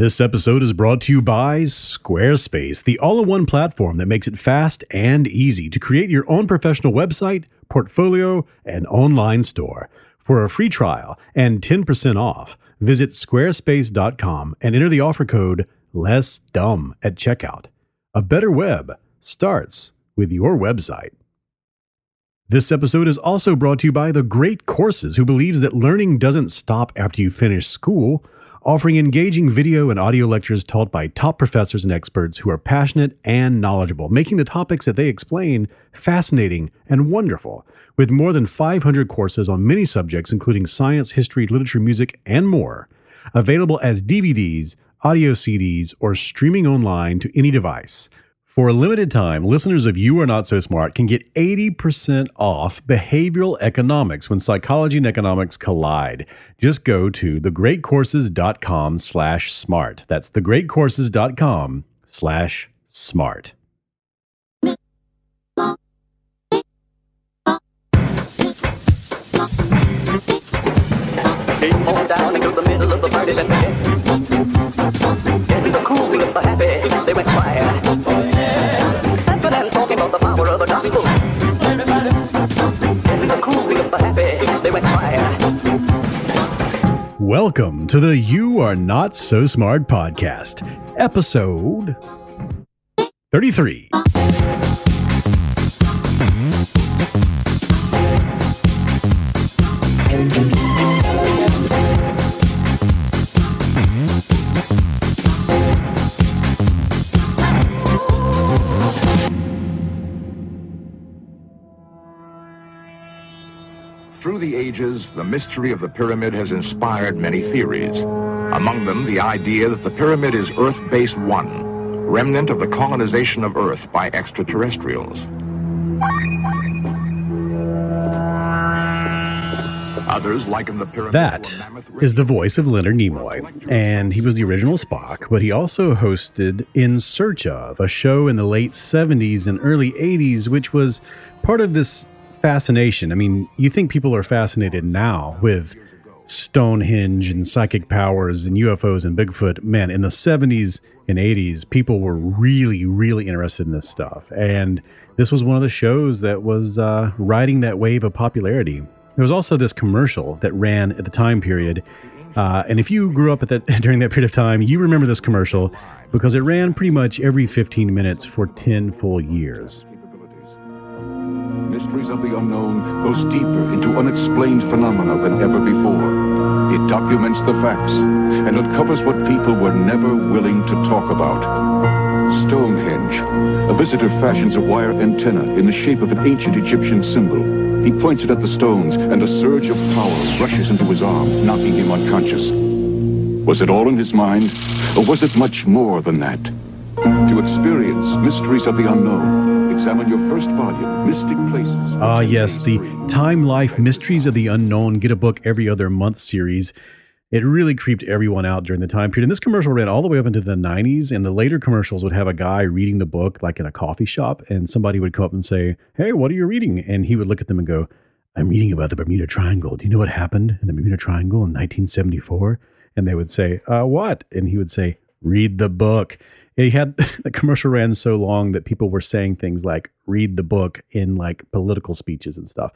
This episode is brought to you by Squarespace, the all in one platform that makes it fast and easy to create your own professional website, portfolio, and online store. For a free trial and 10% off, visit squarespace.com and enter the offer code less dumb at checkout. A better web starts with your website. This episode is also brought to you by The Great Courses, who believes that learning doesn't stop after you finish school, offering engaging video and audio lectures taught by top professors and experts who are passionate and knowledgeable, making the topics that they explain fascinating and wonderful. With more than 500 courses on many subjects, including science, history, literature, music, and more, available as DVDs, audio CDs, or streaming online to any device. For a limited time, listeners of You Are Not So Smart can get 80% off behavioral economics when psychology and economics collide. Just go to thegreatcourses.com slash smart. That's thegreatcourses.com slash smart. Down into the middle of the party the cool the happy, they went fire. Welcome to the You Are Not So Smart podcast, episode 33. Through the ages, the mystery of the pyramid has inspired many theories. Among them, the idea that the pyramid is Earth Base 1, remnant of the colonization of Earth by extraterrestrials. Others liken the pyramid That to a mammoth is the voice of Leonard Nimoy, and he was the original Spock, but he also hosted In Search of, a show in the late 70s and early 80s, which was part of this fascination. I mean, you think people are fascinated now with Stonehenge and psychic powers and UFOs and Bigfoot. Man, in the 70s and 80s, people were really, really interested in this stuff. And this was one of the shows that was uh, riding that wave of popularity. There was also this commercial that ran at the time period. Uh, and if you grew up at that during that period of time, you remember this commercial because it ran pretty much every 15 minutes for 10 full years. Mysteries of the unknown goes deeper into unexplained phenomena than ever before. It documents the facts and uncovers what people were never willing to talk about. Stonehenge. A visitor fashions a wire antenna in the shape of an ancient Egyptian symbol. He points it at the stones, and a surge of power rushes into his arm, knocking him unconscious. Was it all in his mind, or was it much more than that? To experience mysteries of the unknown, examine your first volume, Mystic Places. Ah, yes, the Time Life Mysteries of the Unknown Get a Book Every Other Month series. It really creeped everyone out during the time period. And this commercial ran all the way up into the 90s, and the later commercials would have a guy reading the book like in a coffee shop, and somebody would come up and say, Hey, what are you reading? And he would look at them and go, I'm reading about the Bermuda Triangle. Do you know what happened in the Bermuda Triangle in 1974? And they would say, uh, What? And he would say, Read the book. He had the commercial ran so long that people were saying things like read the book in like political speeches and stuff.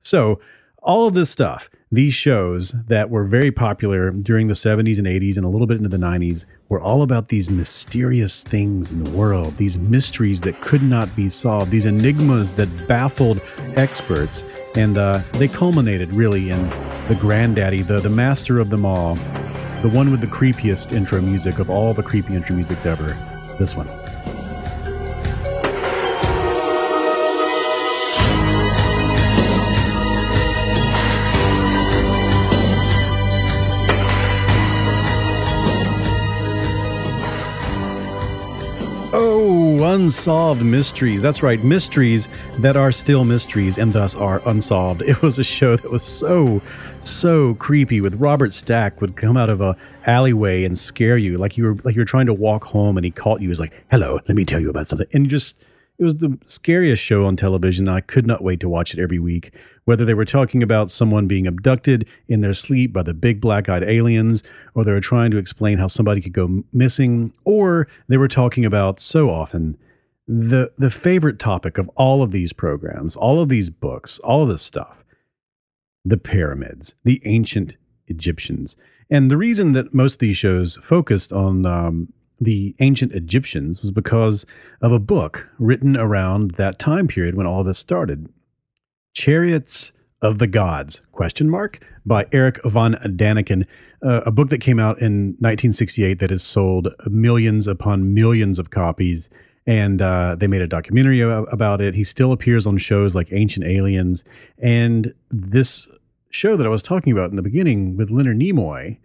So, all of this stuff, these shows that were very popular during the 70s and 80s and a little bit into the 90s, were all about these mysterious things in the world, these mysteries that could not be solved, these enigmas that baffled experts. And uh, they culminated really in the granddaddy, the, the master of them all, the one with the creepiest intro music of all the creepy intro musics ever. This one. Unsolved Mysteries. That's right, mysteries that are still mysteries and thus are unsolved. It was a show that was so, so creepy. With Robert Stack would come out of a alleyway and scare you like you were like you were trying to walk home, and he caught you. He was like, "Hello, let me tell you about something," and just it was the scariest show on television. I could not wait to watch it every week. Whether they were talking about someone being abducted in their sleep by the big black eyed aliens, or they were trying to explain how somebody could go missing, or they were talking about so often the the favorite topic of all of these programs, all of these books, all of this stuff, the pyramids, the ancient Egyptians. And the reason that most of these shows focused on um, the ancient Egyptians was because of a book written around that time period when all this started. Chariots of the Gods, question mark, by Eric von Daniken, uh, a book that came out in 1968 that has sold millions upon millions of copies. And uh, they made a documentary about it. He still appears on shows like Ancient Aliens. And this show that I was talking about in the beginning with Leonard Nimoy,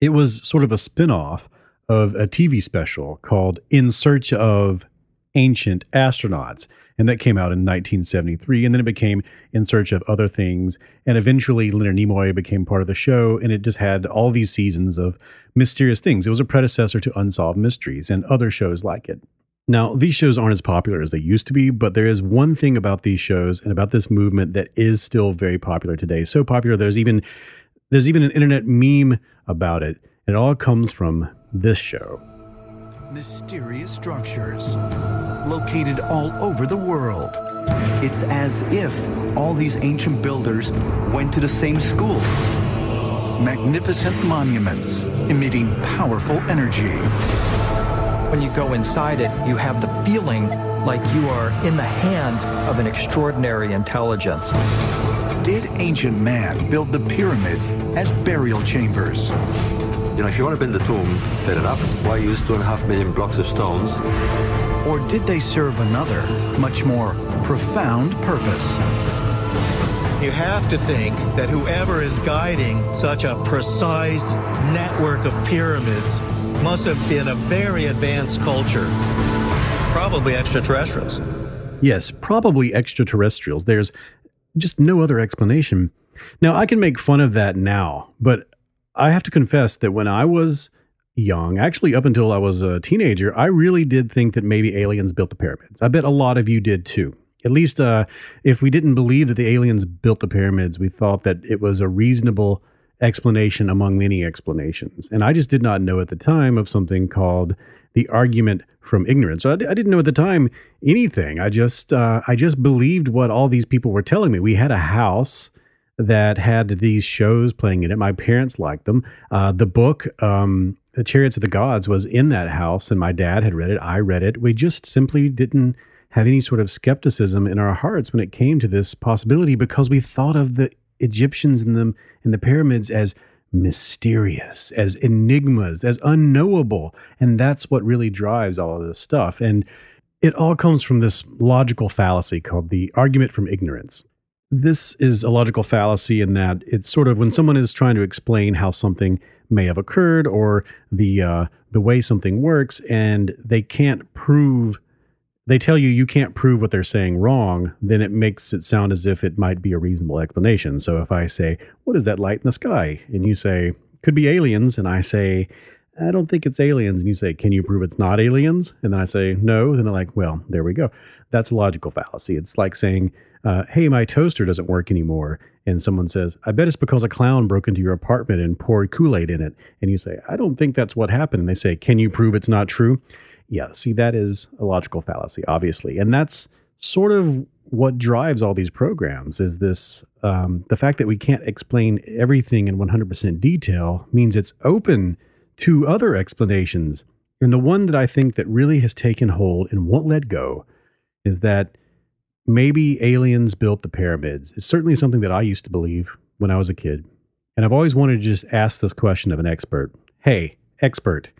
it was sort of a spin off of a TV special called In Search of Ancient Astronauts. And that came out in 1973. And then it became In Search of Other Things. And eventually, Leonard Nimoy became part of the show. And it just had all these seasons of mysterious things. It was a predecessor to Unsolved Mysteries and other shows like it. Now, these shows aren't as popular as they used to be, but there is one thing about these shows and about this movement that is still very popular today. So popular there's even there's even an internet meme about it. It all comes from this show. Mysterious structures located all over the world. It's as if all these ancient builders went to the same school. Magnificent monuments emitting powerful energy. When you go inside it, you have the feeling like you are in the hands of an extraordinary intelligence. Did ancient man build the pyramids as burial chambers? You know, if you want to build a tomb, fair enough. Why use two and a half million blocks of stones? Or did they serve another, much more profound purpose? You have to think that whoever is guiding such a precise network of pyramids must have been a very advanced culture. Probably extraterrestrials. Yes, probably extraterrestrials. There's just no other explanation. Now, I can make fun of that now, but I have to confess that when I was young, actually up until I was a teenager, I really did think that maybe aliens built the pyramids. I bet a lot of you did too. At least uh, if we didn't believe that the aliens built the pyramids, we thought that it was a reasonable explanation among many explanations. And I just did not know at the time of something called the argument from ignorance. So I, I didn't know at the time anything. I just uh, I just believed what all these people were telling me. We had a house that had these shows playing in it. My parents liked them. Uh, the book, um, The Chariots of the Gods, was in that house, and my dad had read it. I read it. We just simply didn't have any sort of skepticism in our hearts when it came to this possibility because we thought of the Egyptians and them and the pyramids as mysterious, as enigmas, as unknowable. And that's what really drives all of this stuff. And it all comes from this logical fallacy called the argument from ignorance. This is a logical fallacy in that it's sort of when someone is trying to explain how something may have occurred or the uh, the way something works, and they can't prove. They tell you you can't prove what they're saying wrong, then it makes it sound as if it might be a reasonable explanation. So if I say, "What is that light in the sky?" and you say, "Could be aliens," and I say, I don't think it's aliens. And you say, Can you prove it's not aliens? And then I say, No. And they're like, Well, there we go. That's a logical fallacy. It's like saying, uh, Hey, my toaster doesn't work anymore. And someone says, I bet it's because a clown broke into your apartment and poured Kool Aid in it. And you say, I don't think that's what happened. And they say, Can you prove it's not true? Yeah, see, that is a logical fallacy, obviously. And that's sort of what drives all these programs is this um, the fact that we can't explain everything in 100% detail means it's open to other explanations. And the one that I think that really has taken hold and won't let go is that maybe aliens built the pyramids. It's certainly something that I used to believe when I was a kid. And I've always wanted to just ask this question of an expert. Hey, expert,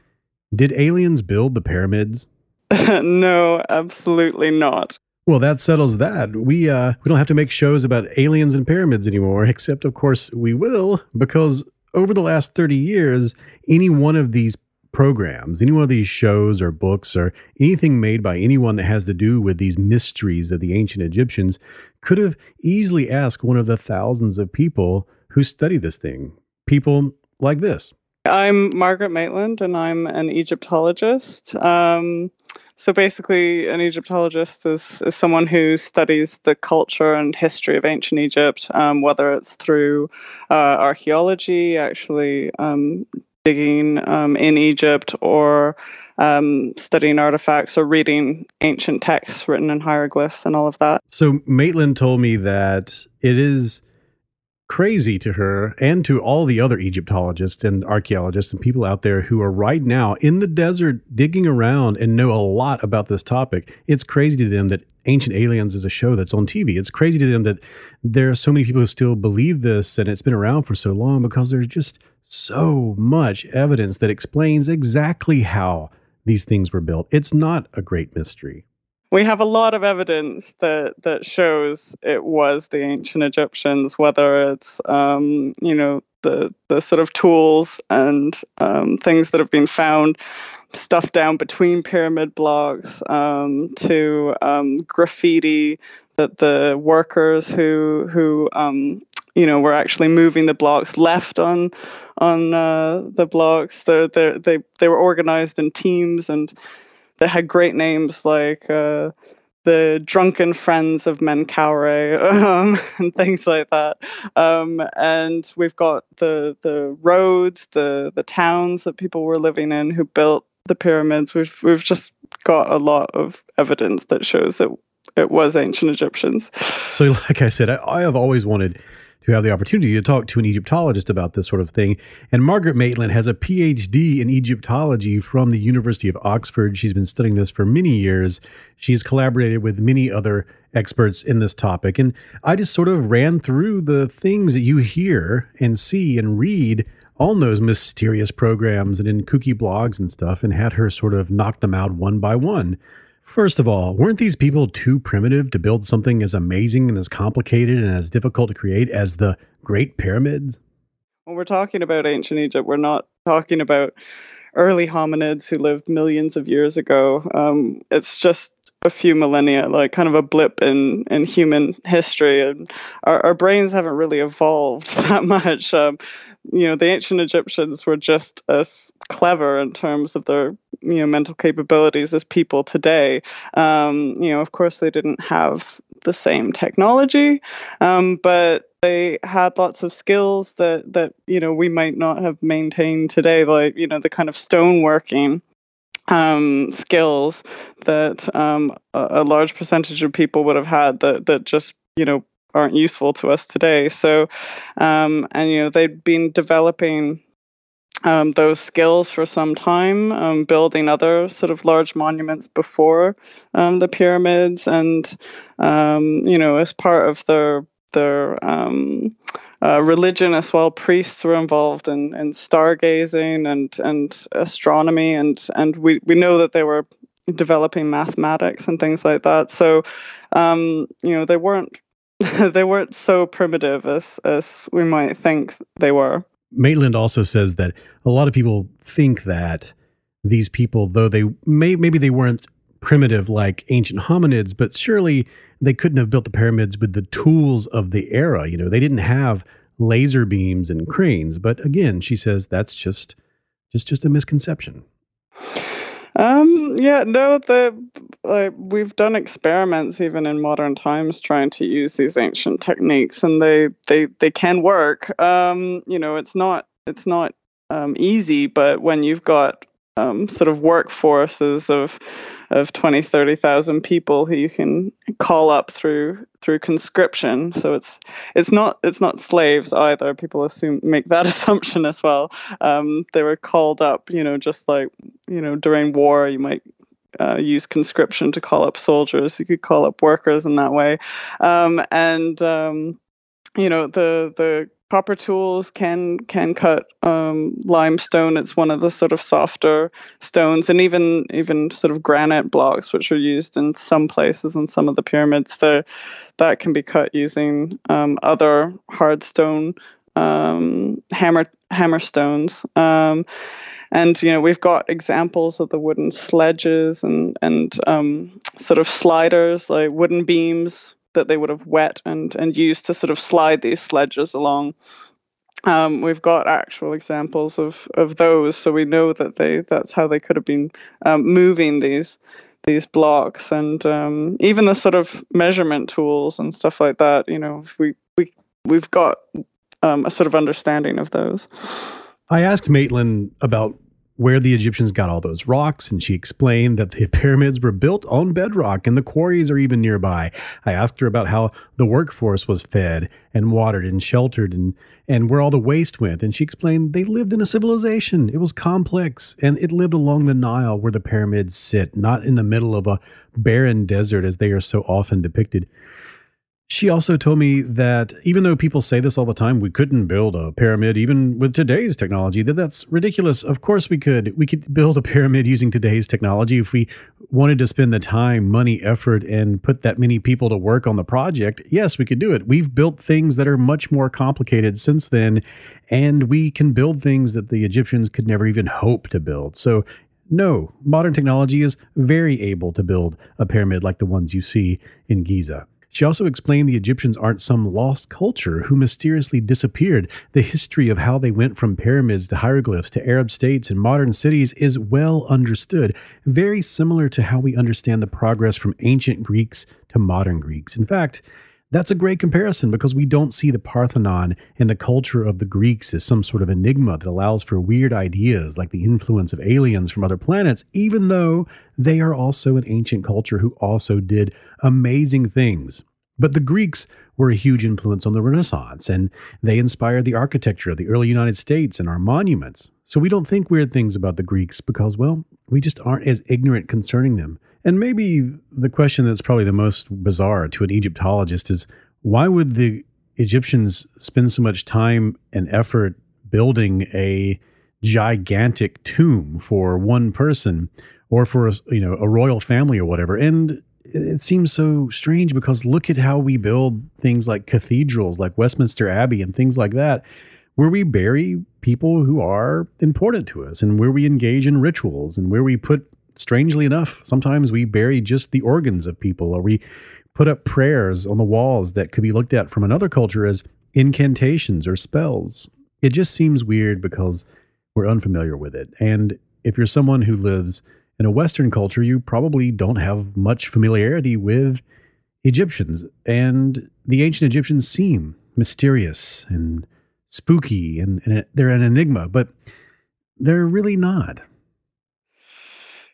did aliens build the pyramids? no, absolutely not. Well, that settles that. We uh we don't have to make shows about aliens and pyramids anymore, except of course we will because over the last 30 years, any one of these programs, any one of these shows or books or anything made by anyone that has to do with these mysteries of the ancient Egyptians could have easily asked one of the thousands of people who study this thing. People like this. I'm Margaret Maitland, and I'm an Egyptologist. Um, so basically, an Egyptologist is, is someone who studies the culture and history of ancient Egypt, um, whether it's through uh, archaeology, actually um, digging um, in Egypt, or um, studying artifacts, or reading ancient texts written in hieroglyphs, and all of that. So Maitland told me that it is crazy to her and to all the other Egyptologists and archaeologists and people out there who are right now in the desert digging around and know a lot about this topic. It's crazy to them that Ancient Aliens is a show that's on TV. It's crazy to them that there are so many people who still believe this and it's been around for so long because there's just so much evidence that explains exactly how these things were built. It's not a great mystery we have a lot of evidence that that shows it was the ancient Egyptians, whether it's um, you know the the sort of tools and um, things that have been found stuffed down between pyramid blocks um, to um, graffiti that the workers who who um, you know were actually moving the blocks left on on uh, the blocks. They they they were organized in teams and they had great names like uh, the Drunken Friends of Menkaure um, and things like that. Um, and we've got the the roads, the the towns that people were living in who built the pyramids. We've we've just got a lot of evidence that shows that it was ancient Egyptians. So, like I said, I, I have always wanted to have the opportunity to talk to an Egyptologist about this sort of thing. And Margaret Maitland has a PhD in Egyptology from the University of Oxford. She's been studying this for many years. She's collaborated with many other experts in this topic. And I just sort of ran through the things that you hear and see and read on those mysterious programs and in kooky blogs and stuff and had her sort of knock them out one by one. First of all, weren't these people too primitive to build something as amazing and as complicated and as difficult to create as the Great Pyramids? When we're talking about ancient Egypt, we're not talking about early hominids who lived millions of years ago. Um, it's just a few millennia, like kind of a blip in in human history, and our, our brains haven't really evolved that much. Um, you know, the ancient Egyptians were just as clever in terms of their you know mental capabilities as people today. Um, you know, of course, they didn't have the same technology, um, but they had lots of skills that that you know we might not have maintained today, like you know the kind of stoneworking um, skills that um, a, a, large percentage of people would have had that that just you know aren't useful to us today. So, um, and you know they'd been developing um, those skills for some time, um, building other sort of large monuments before um, the pyramids, and you know as part of their their um, uh, religion as well. Priests were involved in, in stargazing and and astronomy, and and we, we know that they were developing mathematics and things like that. So, um, you know, they weren't they weren't so primitive as as we might think they were. Maitland also says that a lot of people think that these people, though they may maybe they weren't primitive like ancient hominids, but surely they couldn't have built the pyramids with the tools of the era. You know, they didn't have laser beams and cranes. But again, she says that's just just just a misconception. Um, yeah, no, the like we've done experiments even in modern times trying to use these ancient techniques, and they they they can work. Um, you know, it's not it's not um, easy, but when you've got um, sort of workforces of of 20 30,000 people who you can call up through through conscription. So it's it's not it's not slaves either. People assume make that assumption as well. Um, they were called up you know just like you know during war you might uh, use conscription to call up soldiers. You could call up workers in that way. Um, and um, you know the the copper tools can can cut um, limestone. It's one of the sort of softer stones, and even even sort of granite blocks, which are used in some places in some of the pyramids. That can be cut using um, other hard stone um, hammer hammer stones. Um, and you know we've got examples of the wooden sledges and and um, sort of sliders like wooden beams that they would have wet and and used to sort of slide these sledges along um, we've got actual examples of, of those, so we know that they that's how they could have been um, moving these these blocks, and um, even the sort of measurement tools and stuff like that. You know, we we we've got um, a sort of understanding of those. I asked Maitland about where the Egyptians got all those rocks, and she explained that the pyramids were built on bedrock and the quarries are even nearby. I asked her about how the workforce was fed and watered and sheltered and, and where all the waste went, and she explained they lived in a civilization. It was complex, and it lived along the Nile where the pyramids sit, not in the middle of a barren desert as they are so often depicted. She also told me that even though people say this all the time, we couldn't build a pyramid even with today's technology, that that's ridiculous. Of course we could. We could build a pyramid using today's technology if we wanted to spend the time, money, effort, and put that many people to work on the project. Yes, we could do it. We've built things that are much more complicated since then, and we can build things that the Egyptians could never even hope to build. So no, modern technology is very able to build a pyramid like the ones you see in Giza. She also explained the Egyptians aren't some lost culture who mysteriously disappeared. The history of how they went from pyramids to hieroglyphs to Arab states and modern cities is well understood, very similar to how we understand the progress from ancient Greeks to modern Greeks. In fact, that's a great comparison because we don't see the Parthenon and the culture of the Greeks as some sort of enigma that allows for weird ideas like the influence of aliens from other planets, even though they are also an ancient culture who also did amazing things. But the Greeks were a huge influence on the Renaissance, and they inspired the architecture of the early United States and our monuments. So we don't think weird things about the Greeks because, well, we just aren't as ignorant concerning them. And maybe the question that's probably the most bizarre to an Egyptologist is why would the Egyptians spend so much time and effort building a gigantic tomb for one person or for a, you know a royal family or whatever and it seems so strange because look at how we build things like cathedrals like Westminster Abbey and things like that where we bury people who are important to us and where we engage in rituals and where we put strangely enough sometimes we bury just the organs of people or we put up prayers on the walls that could be looked at from another culture as incantations or spells. It just seems weird because we're unfamiliar with it. And if you're someone who lives in a Western culture, you probably don't have much familiarity with Egyptians. And the ancient Egyptians seem mysterious and spooky, and, and they're an enigma, but they're really not.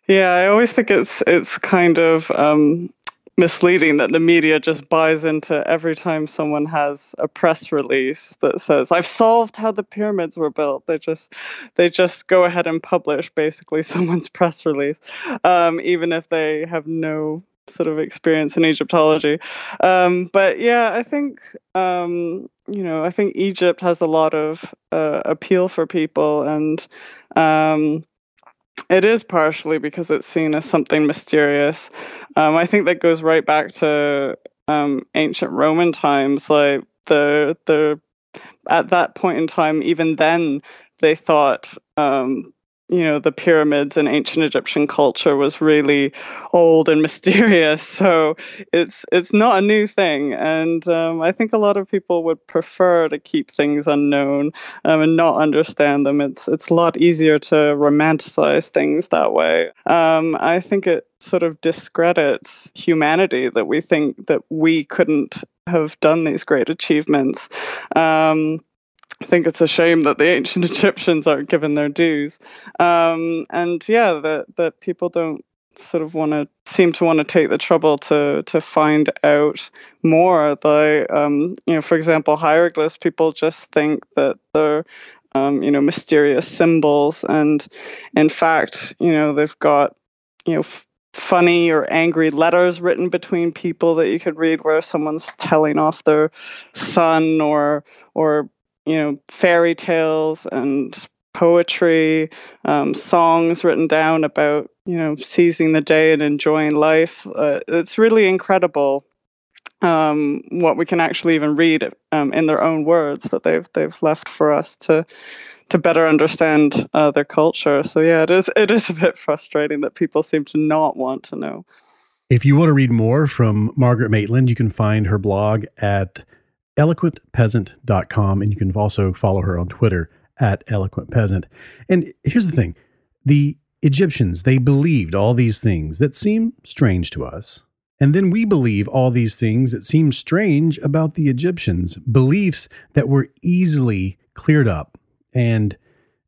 Yeah, I always think it's it's kind of um, misleading that the media just buys into every time someone has a press release that says i've solved how the pyramids were built. They just they just go ahead and publish basically someone's press release um, even if they have no sort of experience in egyptology. Um, but yeah i think um, you know i think egypt has a lot of uh, appeal for people and um, it is partially because it's seen as something mysterious. Um, I think that goes right back to um, ancient Roman times. Like the the at that point in time, even then, they thought um, you know the pyramids and ancient Egyptian culture was really old and mysterious. So it's it's not a new thing, and um, I think a lot of people would prefer to keep things unknown um, and not understand them. It's it's a lot easier to romanticize things that way. Um, I think it sort of discredits humanity that we think that we couldn't have done these great achievements. Um, I think it's a shame that the ancient Egyptians aren't given their dues. Um, and yeah, that that people don't sort of want to seem to want to take the trouble to to find out more. The um, you know, for example, hieroglyphs. People just think that they're um, you know mysterious symbols, and in fact, you know, they've got you know. F- funny or angry letters written between people that you could read where someone's telling off their son or or you know, fairy tales and poetry, um, songs written down about, you know, seizing the day and enjoying life. Uh, it's really incredible um, what we can actually even read um, in their own words that they've they've left for us to to better understand uh, their culture. So yeah, it is it is a bit frustrating that people seem to not want to know. If you want to read more from Margaret Maitland, you can find her blog at eloquentpeasant.com and you can also follow her on Twitter at eloquentpeasant. And here's the thing the Egyptians, they believed all these things that seem strange to us. And then we believe all these things that seem strange about the Egyptians, beliefs that were easily cleared up and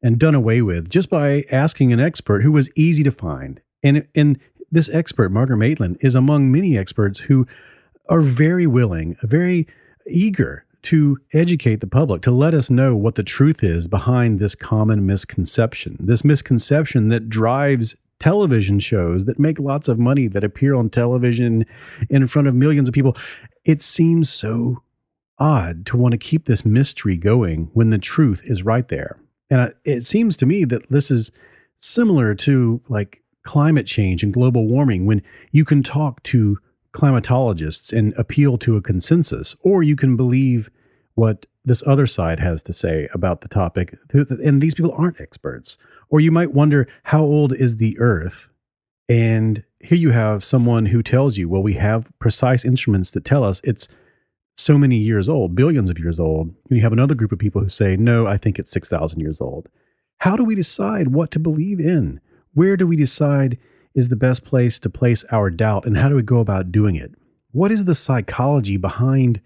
and done away with just by asking an expert who was easy to find. And and this expert, Margaret Maitland, is among many experts who are very willing, a very eager to educate the public, to let us know what the truth is behind this common misconception, this misconception that drives television shows that make lots of money, that appear on television in front of millions of people. It seems so odd to want to keep this mystery going when the truth is right there. And it seems to me that this is similar to like climate change and global warming when you can talk to climatologists and appeal to a consensus, or you can believe what this other side has to say about the topic. And these people aren't experts. Or you might wonder, how old is the Earth? And here you have someone who tells you, well, we have precise instruments that tell us it's so many years old, billions of years old. And you have another group of people who say, no, I think it's 6,000 years old. How do we decide what to believe in? Where do we decide is the best place to place our doubt and how do we go about doing it? What is the psychology behind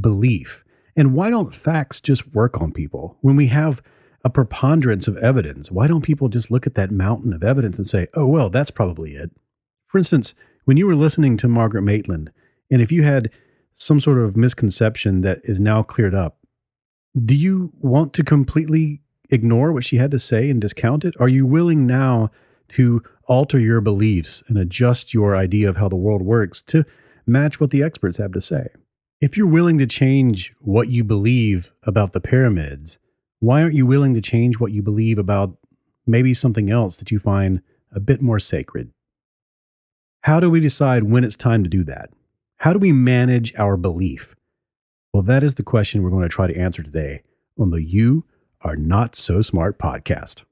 belief? And why don't facts just work on people? When we have a preponderance of evidence, why don't people just look at that mountain of evidence and say, oh, well, that's probably it? For instance, when you were listening to Margaret Maitland, and if you had some sort of misconception that is now cleared up, do you want to completely ignore what she had to say and discount it? Are you willing now to alter your beliefs and adjust your idea of how the world works to match what the experts have to say. If you're willing to change what you believe about the pyramids, why aren't you willing to change what you believe about maybe something else that you find a bit more sacred? How do we decide when it's time to do that? How do we manage our belief? Well, that is the question we're going to try to answer today on the You Are Not So Smart podcast.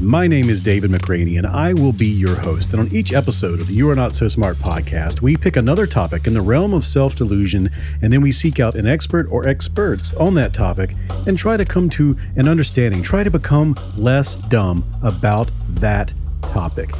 My name is David McRaney, and I will be your host. And on each episode of the You Are Not So Smart podcast, we pick another topic in the realm of self delusion, and then we seek out an expert or experts on that topic and try to come to an understanding, try to become less dumb about that topic.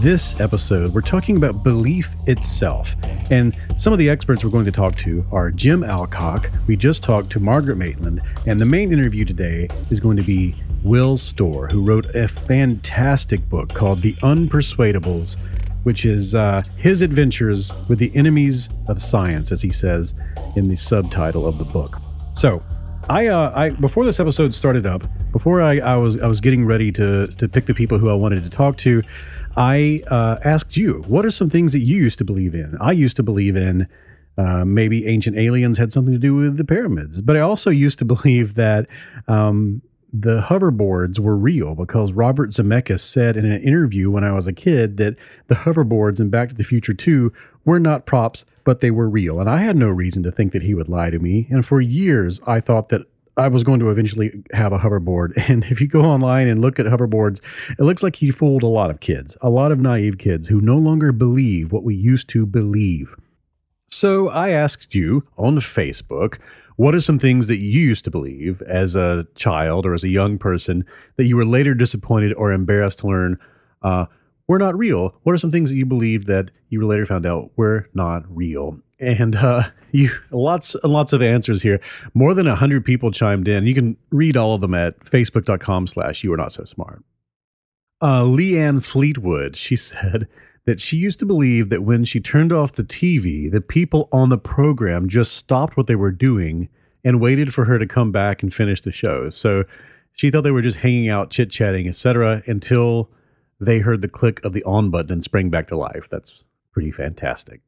This episode, we're talking about belief itself. And some of the experts we're going to talk to are Jim Alcock. We just talked to Margaret Maitland. And the main interview today is going to be Will Storr, who wrote a fantastic book called The Unpersuadables, which is uh, his adventures with the enemies of science, as he says in the subtitle of the book. So, I, uh, I before this episode started up, before I, I was I was getting ready to to pick the people who I wanted to talk to, I uh, asked you, what are some things that you used to believe in? I used to believe in uh, maybe ancient aliens had something to do with the pyramids, but I also used to believe that um, the hoverboards were real because Robert Zemeckis said in an interview when I was a kid that the hoverboards in Back to the Future 2 were not props, but they were real. And I had no reason to think that he would lie to me. And for years, I thought that I was going to eventually have a hoverboard. And if you go online and look at hoverboards, it looks like he fooled a lot of kids, a lot of naive kids who no longer believe what we used to believe. So I asked you on Facebook what are some things that you used to believe as a child or as a young person that you were later disappointed or embarrassed to learn uh, were not real? What are some things that you believed that you were later found out were not real? And uh, you lots and lots of answers here. More than hundred people chimed in. You can read all of them at facebook.com slash you are not so smart. Uh, Leanne Fleetwood, she said, that she used to believe that when she turned off the TV, the people on the program just stopped what they were doing and waited for her to come back and finish the show. So she thought they were just hanging out, chit chatting, etc., until they heard the click of the on button and sprang back to life. That's pretty fantastic.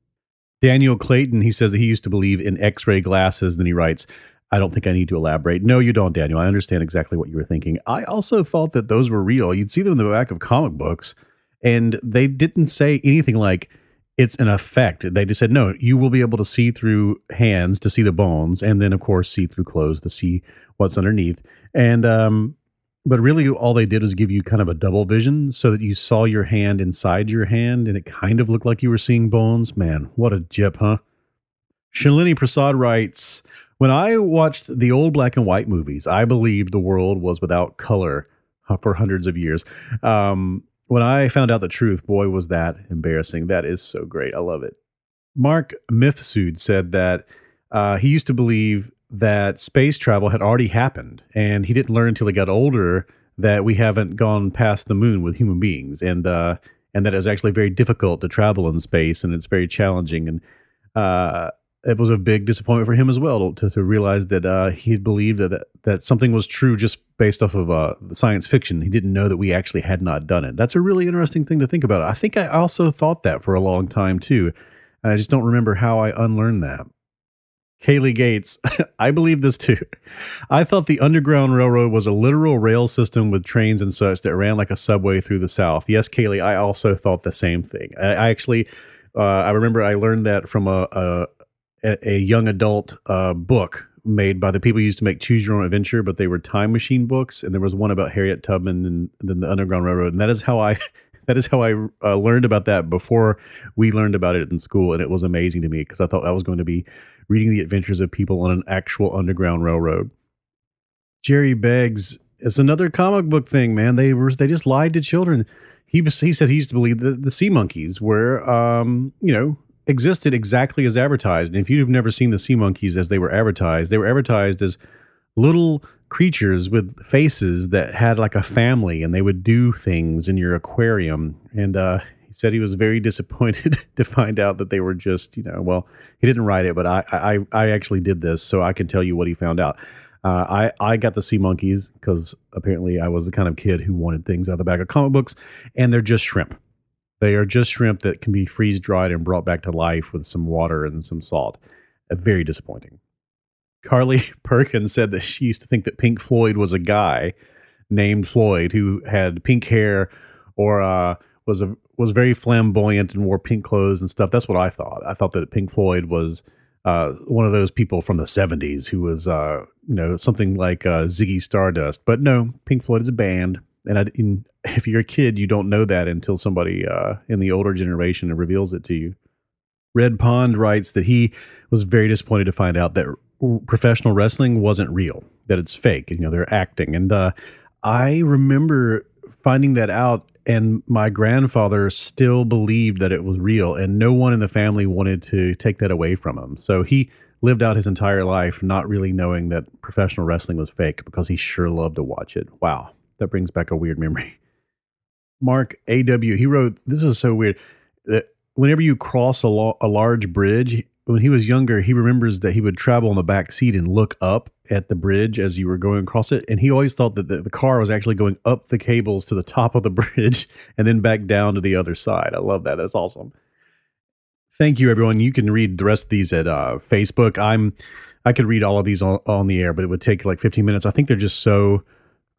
Daniel Clayton, he says that he used to believe in x ray glasses. Then he writes, I don't think I need to elaborate. No, you don't, Daniel. I understand exactly what you were thinking. I also thought that those were real. You'd see them in the back of comic books and they didn't say anything like it's an effect. They just said, no, you will be able to see through hands to see the bones, and then, of course, see through clothes to see what's underneath. And um, but really all they did was give you kind of a double vision so that you saw your hand inside your hand and it kind of looked like you were seeing bones. Man, what a jip, huh? Shalini Prasad writes When I watched the old black and white movies, I believed the world was without color for hundreds of years. Um, when I found out the truth, boy, was that embarrassing. That is so great. I love it. Mark Mifsud said that uh, he used to believe that space travel had already happened, and he didn't learn until he got older that we haven't gone past the moon with human beings, and uh, and that it's actually very difficult to travel in space, and it's very challenging. And uh, it was a big disappointment for him as well to, to realize that uh, he believed that, that that something was true just based off of uh, science fiction. He didn't know that we actually had not done it. That's a really interesting thing to think about. I think I also thought that for a long time too, and I just don't remember how I unlearned that. Kaylee Gates, I believe this too. I thought the Underground Railroad was a literal rail system with trains and such that ran like a subway through the South. Yes, Kaylee, I also thought the same thing. I, I actually, uh, I remember I learned that from a a, a young adult uh, book made by the people who used to make Choose Your Own Adventure, but they were time machine books, and there was one about Harriet Tubman and then the Underground Railroad, and that is how I. That is how I uh, learned about that before we learned about it in school, and it was amazing to me because I thought I was going to be reading the adventures of people on an actual underground railroad. Jerry Beggs it's another comic book thing, man. They were they just lied to children. He he said he used to believe that the sea monkeys were um, you know, existed exactly as advertised. And if you've never seen the sea monkeys as they were advertised, they were advertised as little creatures with faces that had like a family and they would do things in your aquarium. And uh, he said he was very disappointed to find out that they were just, you know, well, he didn't write it, but I I, I actually did this, so I can tell you what he found out. Uh, I I got the sea monkeys because apparently I was the kind of kid who wanted things out of the bag of comic books, and they're just shrimp. They are just shrimp that can be freeze dried and brought back to life with some water and some salt. Uh, very disappointing. Carly Perkins said that she used to think that Pink Floyd was a guy named Floyd who had pink hair or uh, was a was very flamboyant and wore pink clothes and stuff. That's what I thought. I thought that Pink Floyd was uh, one of those people from the '70s who was, uh, you know, something like uh, Ziggy Stardust. But no, Pink Floyd is a band, and I, in, if you're a kid, you don't know that until somebody uh, in the older generation reveals it to you. Red Pond writes that he was very disappointed to find out that professional wrestling wasn't real, that it's fake. You know, they're acting, and uh, I remember finding that out and my grandfather still believed that it was real and no one in the family wanted to take that away from him so he lived out his entire life not really knowing that professional wrestling was fake because he sure loved to watch it wow that brings back a weird memory mark aw he wrote this is so weird that whenever you cross a, lo- a large bridge when he was younger, he remembers that he would travel on the back seat and look up at the bridge as you were going across it. And he always thought that the, the, car was actually going up the cables to the top of the bridge and then back down to the other side. I love that. That's awesome. Thank you, everyone. You can read the rest of these at uh, Facebook. I'm I could read all of these on, on the air, but it would take like 15 minutes. I think they're just so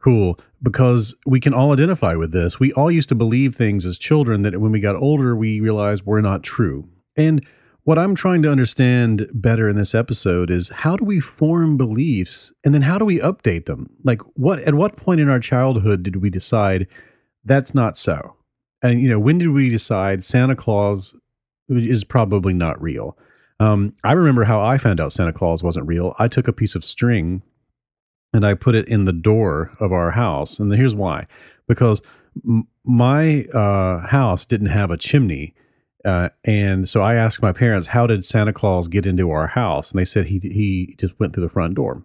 cool because we can all identify with this. We all used to believe things as children that when we got older, we realized were not true. And what I'm trying to understand better in this episode is how do we form beliefs and then how do we update them? Like what at what point in our childhood did we decide that's not so? And you know, when did we decide Santa Claus is probably not real? Um, I remember how I found out Santa Claus wasn't real. I took a piece of string and I put it in the door of our house. And here's why because m- my uh, house didn't have a chimney. Uh, and so I asked my parents, "How did Santa Claus get into our house?" And they said he he just went through the front door.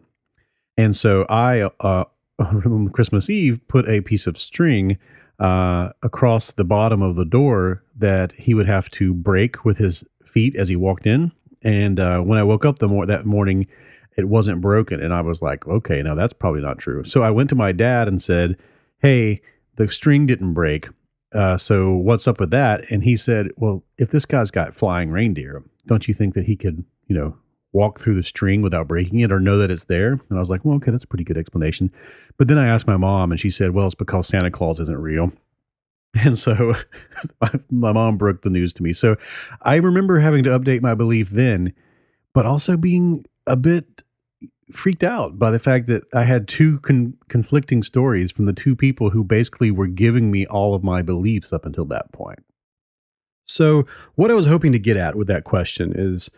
And so I, uh, on Christmas Eve, put a piece of string uh, across the bottom of the door that he would have to break with his feet as he walked in. And uh, when I woke up the mor- that morning, it wasn't broken, and I was like, "Okay, now that's probably not true." So I went to my dad and said, "Hey, the string didn't break." Uh, so what's up with that? And he said, well, if this guy's got flying reindeer, don't you think that he could, you know, walk through the string without breaking it or know that it's there? And I was like, well, okay, that's a pretty good explanation. But then I asked my mom and she said, well, it's because Santa Claus isn't real. And so my mom broke the news to me. So I remember having to update my belief then, but also being a bit freaked out by the fact that I had two con- conflicting stories from the two people who basically were giving me all of my beliefs up until that point. So, what I was hoping to get at with that question is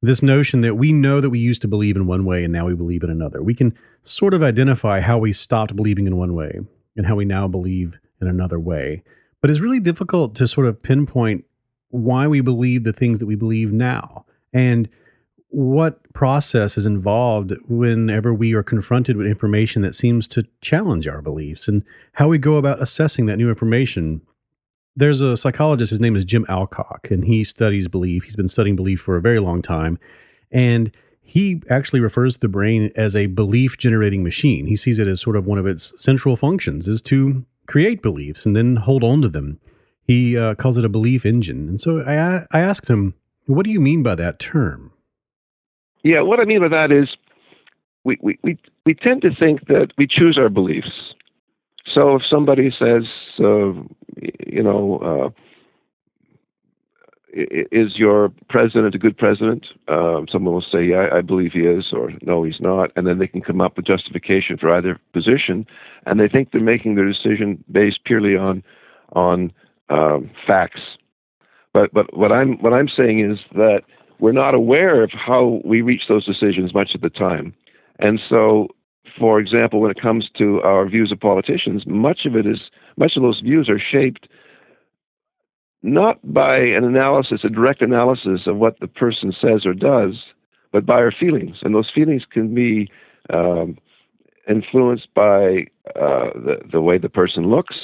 this notion that we know that we used to believe in one way and now we believe in another. We can sort of identify how we stopped believing in one way and how we now believe in another way. But it's really difficult to sort of pinpoint why we believe the things that we believe now. And what process is involved whenever we are confronted with information that seems to challenge our beliefs and how we go about assessing that new information. There's a psychologist, his name is Jim Alcock, and he studies belief. He's been studying belief for a very long time. And he actually refers to the brain as a belief generating machine. He sees it as sort of one of its central functions is to create beliefs and then hold on to them. He uh, calls it a belief engine. And so I, I asked him, what do you mean by that term? Yeah, what I mean by that is we, we, we, we tend to think that we choose our beliefs. So if somebody says, uh, you know, uh, is your president a good president? Um, someone will say, yeah, I believe he is, or no, he's not. And then they can come up with justification for either position. And they think they're making their decision based purely on, on um, facts. But, but what I'm, what I'm saying is that we're not aware of how we reach those decisions much of the time. And so, for example, when it comes to our views of politicians, much of it is much of those views are shaped not by an analysis, a direct analysis of what the person says or does, but by our feelings. And those feelings can be um, influenced by uh, the, the way the person looks,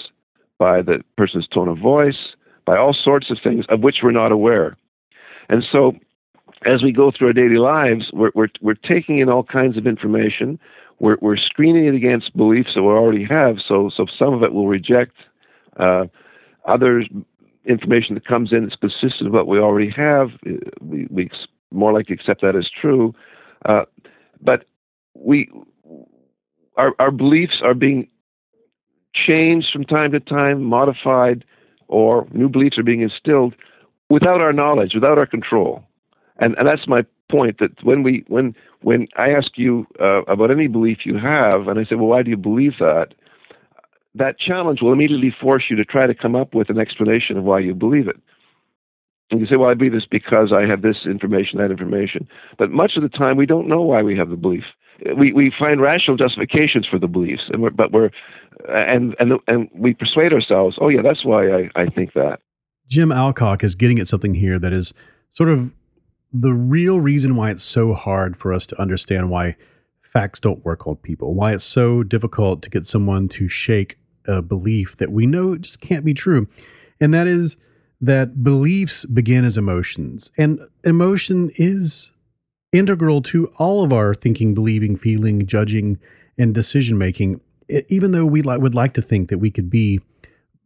by the person's tone of voice, by all sorts of things of which we're not aware. And so as we go through our daily lives, we're, we're, we're taking in all kinds of information. We're, we're screening it against beliefs that we already have. So, so some of it will reject. Uh, other information that comes in that's consistent with what we already have, we, we more likely accept that as true. Uh, but we, our, our beliefs are being changed from time to time, modified, or new beliefs are being instilled without our knowledge, without our control. And, and that's my point that when we when when I ask you uh, about any belief you have, and I say, well, why do you believe that? That challenge will immediately force you to try to come up with an explanation of why you believe it. And you say, well, I believe this because I have this information, that information. But much of the time, we don't know why we have the belief. We we find rational justifications for the beliefs, and we're, but we're and and and we persuade ourselves, oh yeah, that's why I, I think that. Jim Alcock is getting at something here that is sort of the real reason why it's so hard for us to understand why facts don't work on people, why it's so difficult to get someone to shake a belief that we know just can't be true. And that is that beliefs begin as emotions. And emotion is integral to all of our thinking, believing, feeling, judging, and decision making. Even though we would like to think that we could be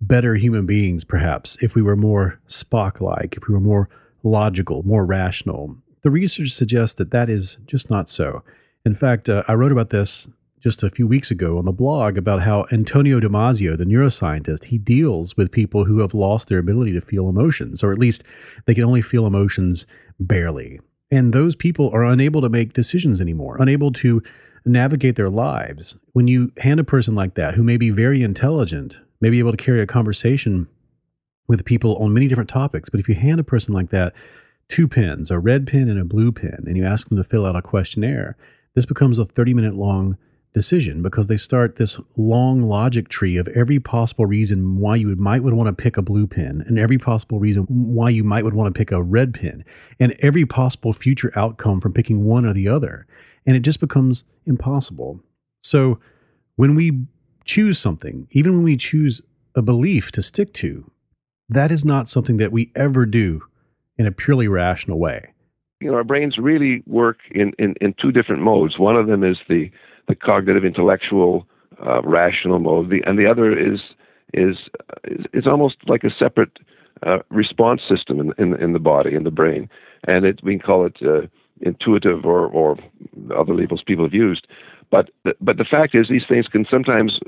better human beings, perhaps, if we were more Spock like, if we were more logical, more rational. The research suggests that that is just not so. In fact, uh, I wrote about this just a few weeks ago on the blog about how Antonio Damasio, the neuroscientist, he deals with people who have lost their ability to feel emotions, or at least they can only feel emotions barely. And those people are unable to make decisions anymore, unable to navigate their lives. When you hand a person like that, who may be very intelligent, may be able to carry a conversation with people on many different topics. But if you hand a person like that two pens, a red pen and a blue pen, and you ask them to fill out a questionnaire, this becomes a 30 minute long decision because they start this long logic tree of every possible reason why you might would want to pick a blue pen and every possible reason why you might would want to pick a red pen and every possible future outcome from picking one or the other and it just becomes impossible so when we choose something even when we choose a belief to stick to that is not something that we ever do in a purely rational way. You know, our brains really work in, in, in two different modes. One of them is the, the cognitive, intellectual, uh, rational mode, the, and the other is is is, almost like a separate uh, response system in, in in the body, in the brain, and it, we call it uh, intuitive or or other labels people have used. But but the fact is, these things can sometimes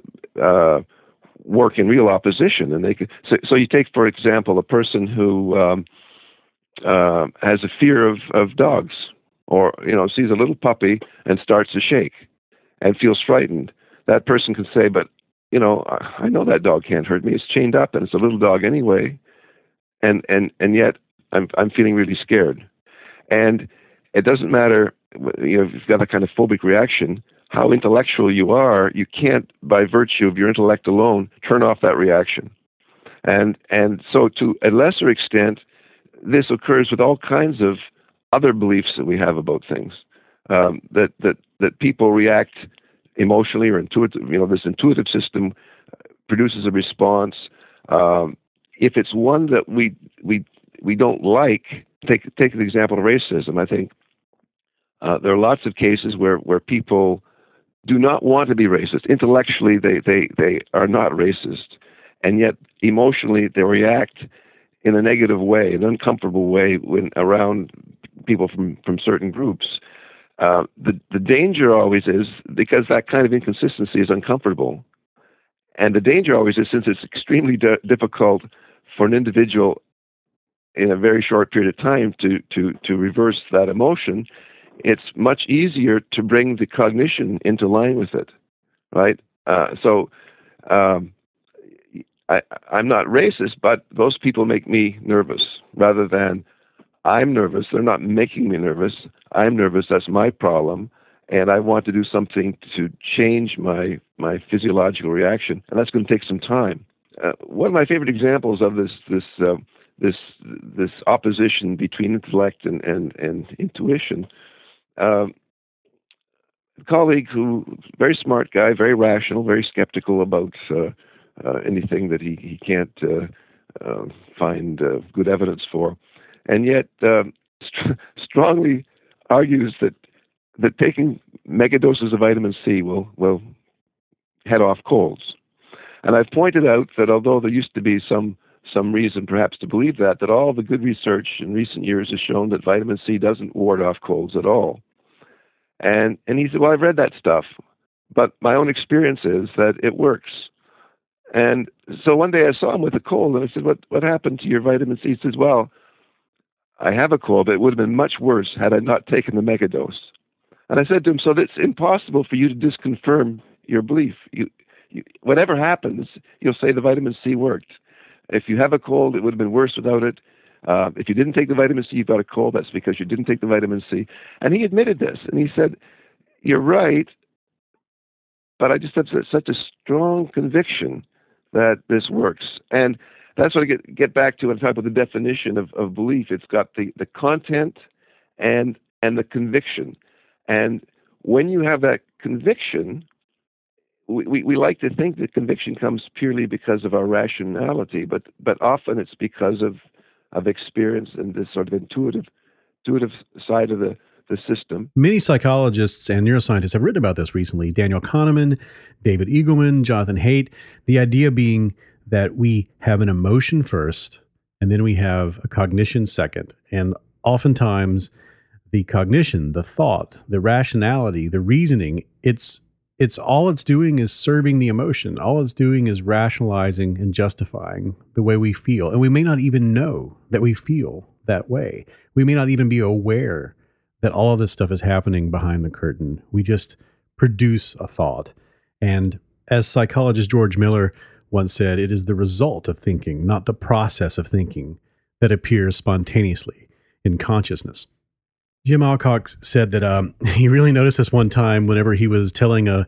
uh, work in real opposition. And they could, so, so you take, for example, a person who um, uh, has a fear of, of dogs. or you know sees a little puppy and starts to shake and feels frightened, that person can say, "But you know, I know that dog can't hurt me. It's chained up and it's a little dog anyway." And and and yet I'm I'm feeling really scared. And it doesn't matter you know if you've got a kind of phobic reaction how intellectual you are, you can't, by virtue of your intellect alone, turn off that reaction. And and so, to a lesser extent, this occurs with all kinds of other beliefs that we have about things. Um, that that that people react emotionally or intuitive. You know, this intuitive system produces a response. Um, if it's one that we we we don't like, take take an example of racism. I think uh, there are lots of cases where where people do not want to be racist. Intellectually, they, they, they are not racist. And yet, emotionally, they react in a negative way, an uncomfortable way when around people from, from certain groups. Uh, the, the danger always is because that kind of inconsistency is uncomfortable. And the danger always is since it's extremely difficult for an individual in a very short period of time to, to, to reverse that emotion, it's much easier to bring the cognition into line with it, right? Uh, so um, I, I'm not racist, but those people make me nervous rather than I'm nervous. They're not making me nervous. I'm nervous. That's my problem. And I want to do something to change my, my physiological reaction. And that's going to take some time. Uh, one of my favorite examples of this, this, uh, this, this opposition between intellect and, and, and intuition um, colleague who very smart guy, very rational, very skeptical about uh, uh, anything that he he can't uh, uh find uh, good evidence for, and yet um, st- strongly argues that that taking megadoses of vitamin C will will head off colds. And I've pointed out that although there used to be some some reason perhaps to believe that, that all the good research in recent years has shown that vitamin C doesn't ward off colds at all. And and he said, Well, I've read that stuff, but my own experience is that it works. And so one day I saw him with a cold and I said, What what happened to your vitamin C? He says, Well, I have a cold, but it would have been much worse had I not taken the megadose. And I said to him, So it's impossible for you to disconfirm your belief. You, you, whatever happens, you'll say the vitamin C worked. If you have a cold, it would have been worse without it. Uh, if you didn't take the vitamin C, you've got a cold. That's because you didn't take the vitamin C. And he admitted this, and he said, "You're right, but I just have such a strong conviction that this works." And that's what I get get back to on talk about the definition of, of belief. It's got the, the content and and the conviction. And when you have that conviction, we, we, like to think that conviction comes purely because of our rationality, but but often it's because of of experience and this sort of intuitive intuitive side of the the system. Many psychologists and neuroscientists have written about this recently. Daniel Kahneman, David Eagleman, Jonathan Haidt. The idea being that we have an emotion first, and then we have a cognition second, and oftentimes the cognition, the thought, the rationality, the reasoning, it's it's all it's doing is serving the emotion. All it's doing is rationalizing and justifying the way we feel. And we may not even know that we feel that way. We may not even be aware that all of this stuff is happening behind the curtain. We just produce a thought. And as psychologist George Miller once said, it is the result of thinking, not the process of thinking, that appears spontaneously in consciousness. Jim Alcock said that um, he really noticed this one time whenever he was telling a,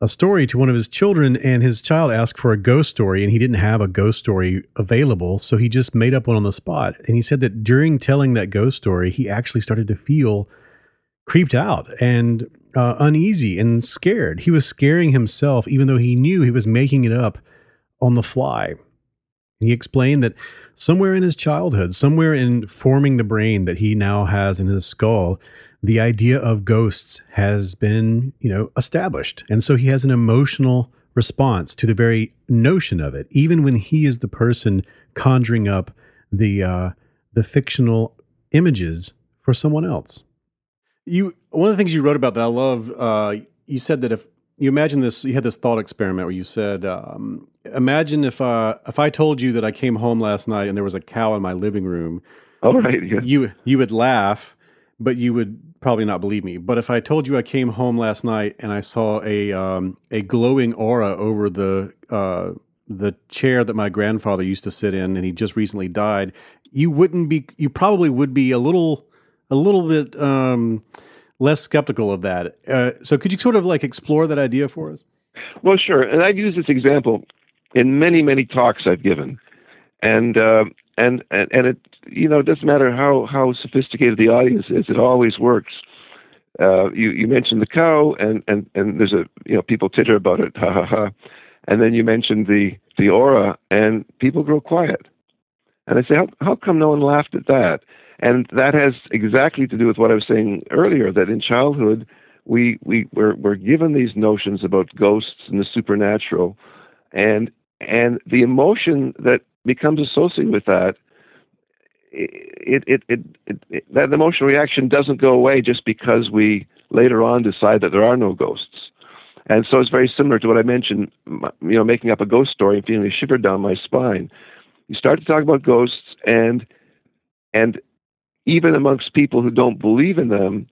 a story to one of his children, and his child asked for a ghost story, and he didn't have a ghost story available, so he just made up one on the spot. And he said that during telling that ghost story, he actually started to feel creeped out and uh, uneasy and scared. He was scaring himself, even though he knew he was making it up on the fly. He explained that somewhere in his childhood, somewhere in forming the brain that he now has in his skull, the idea of ghosts has been, you know, established. And so he has an emotional response to the very notion of it, even when he is the person conjuring up the uh, the fictional images for someone else. You one of the things you wrote about that I love. Uh, you said that if you imagine this, you had this thought experiment where you said, um, imagine if uh, if I told you that I came home last night and there was a cow in my living room. All right. Yeah. You you would laugh, but you would probably not believe me. But if I told you I came home last night and I saw a um, a glowing aura over the uh, the chair that my grandfather used to sit in, and he just recently died, you wouldn't be. You probably would be a little a little bit um, less skeptical of that. Uh, so could you sort of like explore that idea for us? Well, sure. And I've used this example in many many talks I've given, and uh, and and it you know it doesn't matter how how sophisticated the audience is, it always works. Uh, you you mentioned the cow, and and and there's a you know people titter about it, ha ha ha, and then you mentioned the the aura, and people grow quiet. And I say, how how come no one laughed at that? And that has exactly to do with what I was saying earlier, that in childhood we we we're, we're given these notions about ghosts and the supernatural, and and the emotion that becomes associated with that it, it, it, it, that emotional reaction doesn't go away just because we later on decide that there are no ghosts. And so it's very similar to what I mentioned, you know, making up a ghost story and feeling a shiver down my spine. You start to talk about ghosts, and and even amongst people who don't believe in them,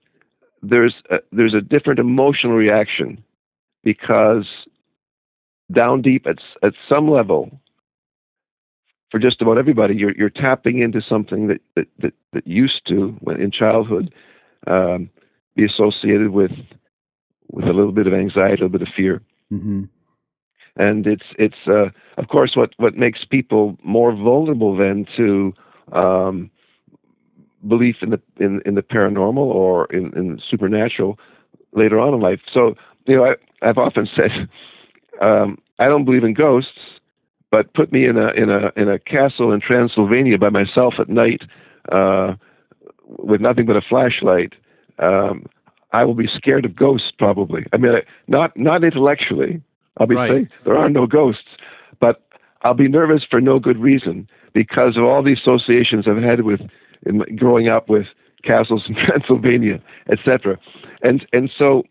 there's a, there's a different emotional reaction because down deep at at some level, for just about everybody, you're you're tapping into something that that that, that used to, in childhood, um, be associated with with a little bit of anxiety, a little bit of fear. Mm-hmm. And it's it's uh, of course what what makes people more vulnerable then to um, belief in the in, in the paranormal or in, in supernatural later on in life. So you know I, I've often said um, I don't believe in ghosts but put me in a in a in a castle in Transylvania by myself at night uh, with nothing but a flashlight. Um, I will be scared of ghosts probably. I mean, not not intellectually. I'll be Right. saying there are no ghosts, but I'll be nervous for no good reason because of all the associations I've had with in, growing up with castles in Transylvania, etc. And and so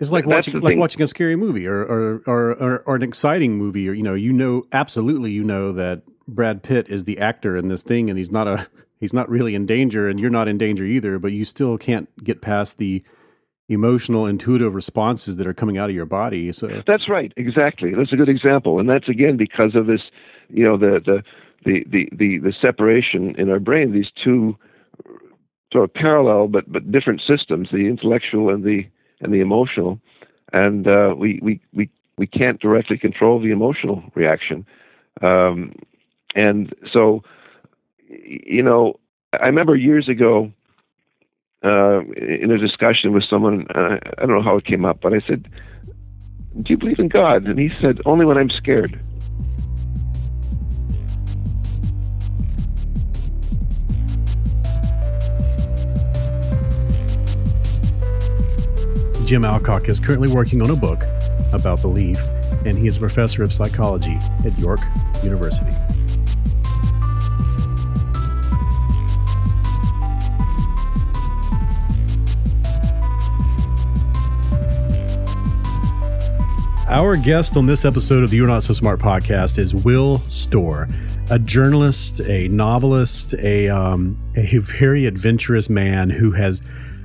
It's like That's watching like watching a scary movie or or, or or or an exciting movie, or you know, you know absolutely you know that Brad Pitt is the actor in this thing, and he's not a he's not really in danger, and you're not in danger either, but you still can't get past the emotional, intuitive responses that are coming out of your body. So That's right, exactly. That's a good example, and that's again because of this, you know, the the the the the, the separation in our brain. These two sort of parallel but but different systems: the intellectual and the and the emotional, and uh, we we we we can't directly control the emotional reaction, um, and so you know, I remember years ago uh, in a discussion with someone. Uh, I don't know how it came up, but I said, "Do you believe in God?" And he said, "Only when I'm scared." Jim Alcock is currently working on a book about belief, and he is a professor of psychology at York University. Our guest on this episode of the You're Not So Smart podcast is Will Storr, a journalist, a novelist, a, um, a very adventurous man who has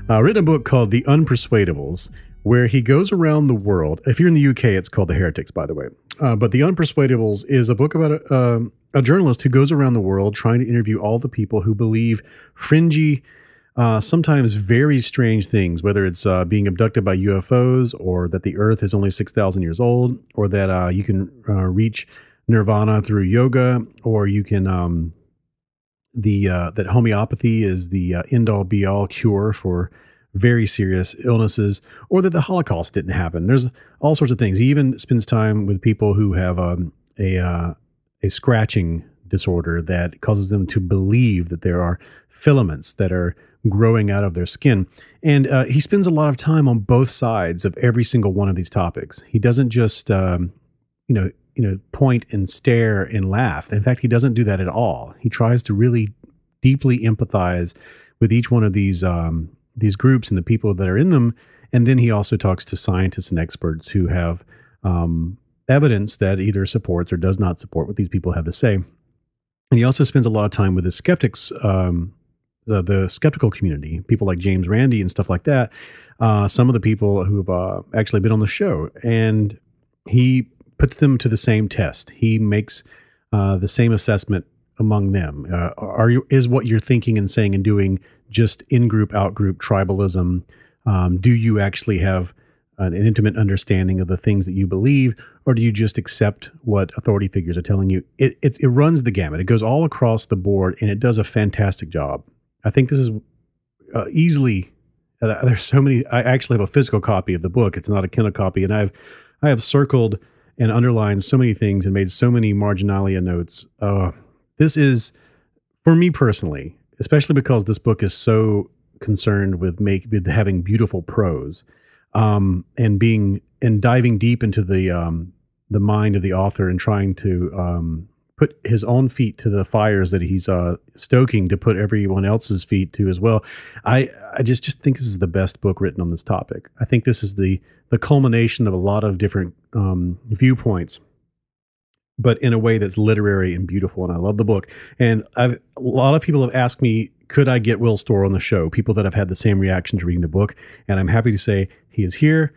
uh, written a book called The Unpersuadables, where he goes around the world. If you're in the UK, it's called The Heretics, by the way. Uh, but The Unpersuadables is a book about a, um a journalist who goes around the world trying to interview all the people who believe fringy, uh, sometimes very strange things, whether it's uh, being abducted by UFOs or that the Earth is only 6,000 years old or that uh, you can uh, reach nirvana through yoga or you can. Um, the uh, that homeopathy is the uh, end all be all cure for very serious illnesses, or that the Holocaust didn't happen. There's all sorts of things. He even spends time with people who have um, a uh, a scratching disorder that causes them to believe that there are filaments that are growing out of their skin. And uh, he spends a lot of time on both sides of every single one of these topics. He doesn't just um, you know you know point and stare and laugh. In fact he doesn't do that at all. He tries to really deeply empathize with each one of these um, these groups and the people that are in them. And then he also talks to scientists and experts who have um, evidence that either supports or does not support what these people have to say. And he also spends a lot of time with the skeptics um, the, the skeptical community, people like James Randi and stuff like that, uh, some of the people who've uh, actually been on the show, and he puts them to the same test. He makes uh, the same assessment among them. Uh, are you is what you're thinking and saying and doing just in group, out group tribalism? Um, do you actually have an intimate understanding of the things that you believe, or do you just accept what authority figures are telling you? It, it, it runs the gamut. It goes all across the board, and it does a fantastic job. I think this is uh, easily. Uh, there's so many. I actually have a physical copy of the book. It's not a Kindle copy, and I've I have circled and underlined so many things and made so many marginalia notes. Uh, this is for me personally, especially because this book is so concerned with make with having beautiful prose um, and being and diving deep into the um, the mind of the author and trying to um, put his own feet to the fires that he's uh, stoking to put everyone else's feet to as well. I I just just think this is the best book written on this topic. I think this is the the culmination of a lot of different um, viewpoints but in a way that's literary and beautiful. And I love the book. And I've, a lot of people have asked me, could I get Will Storr on the show? People that have had the same reaction to reading the book. And I'm happy to say he is here.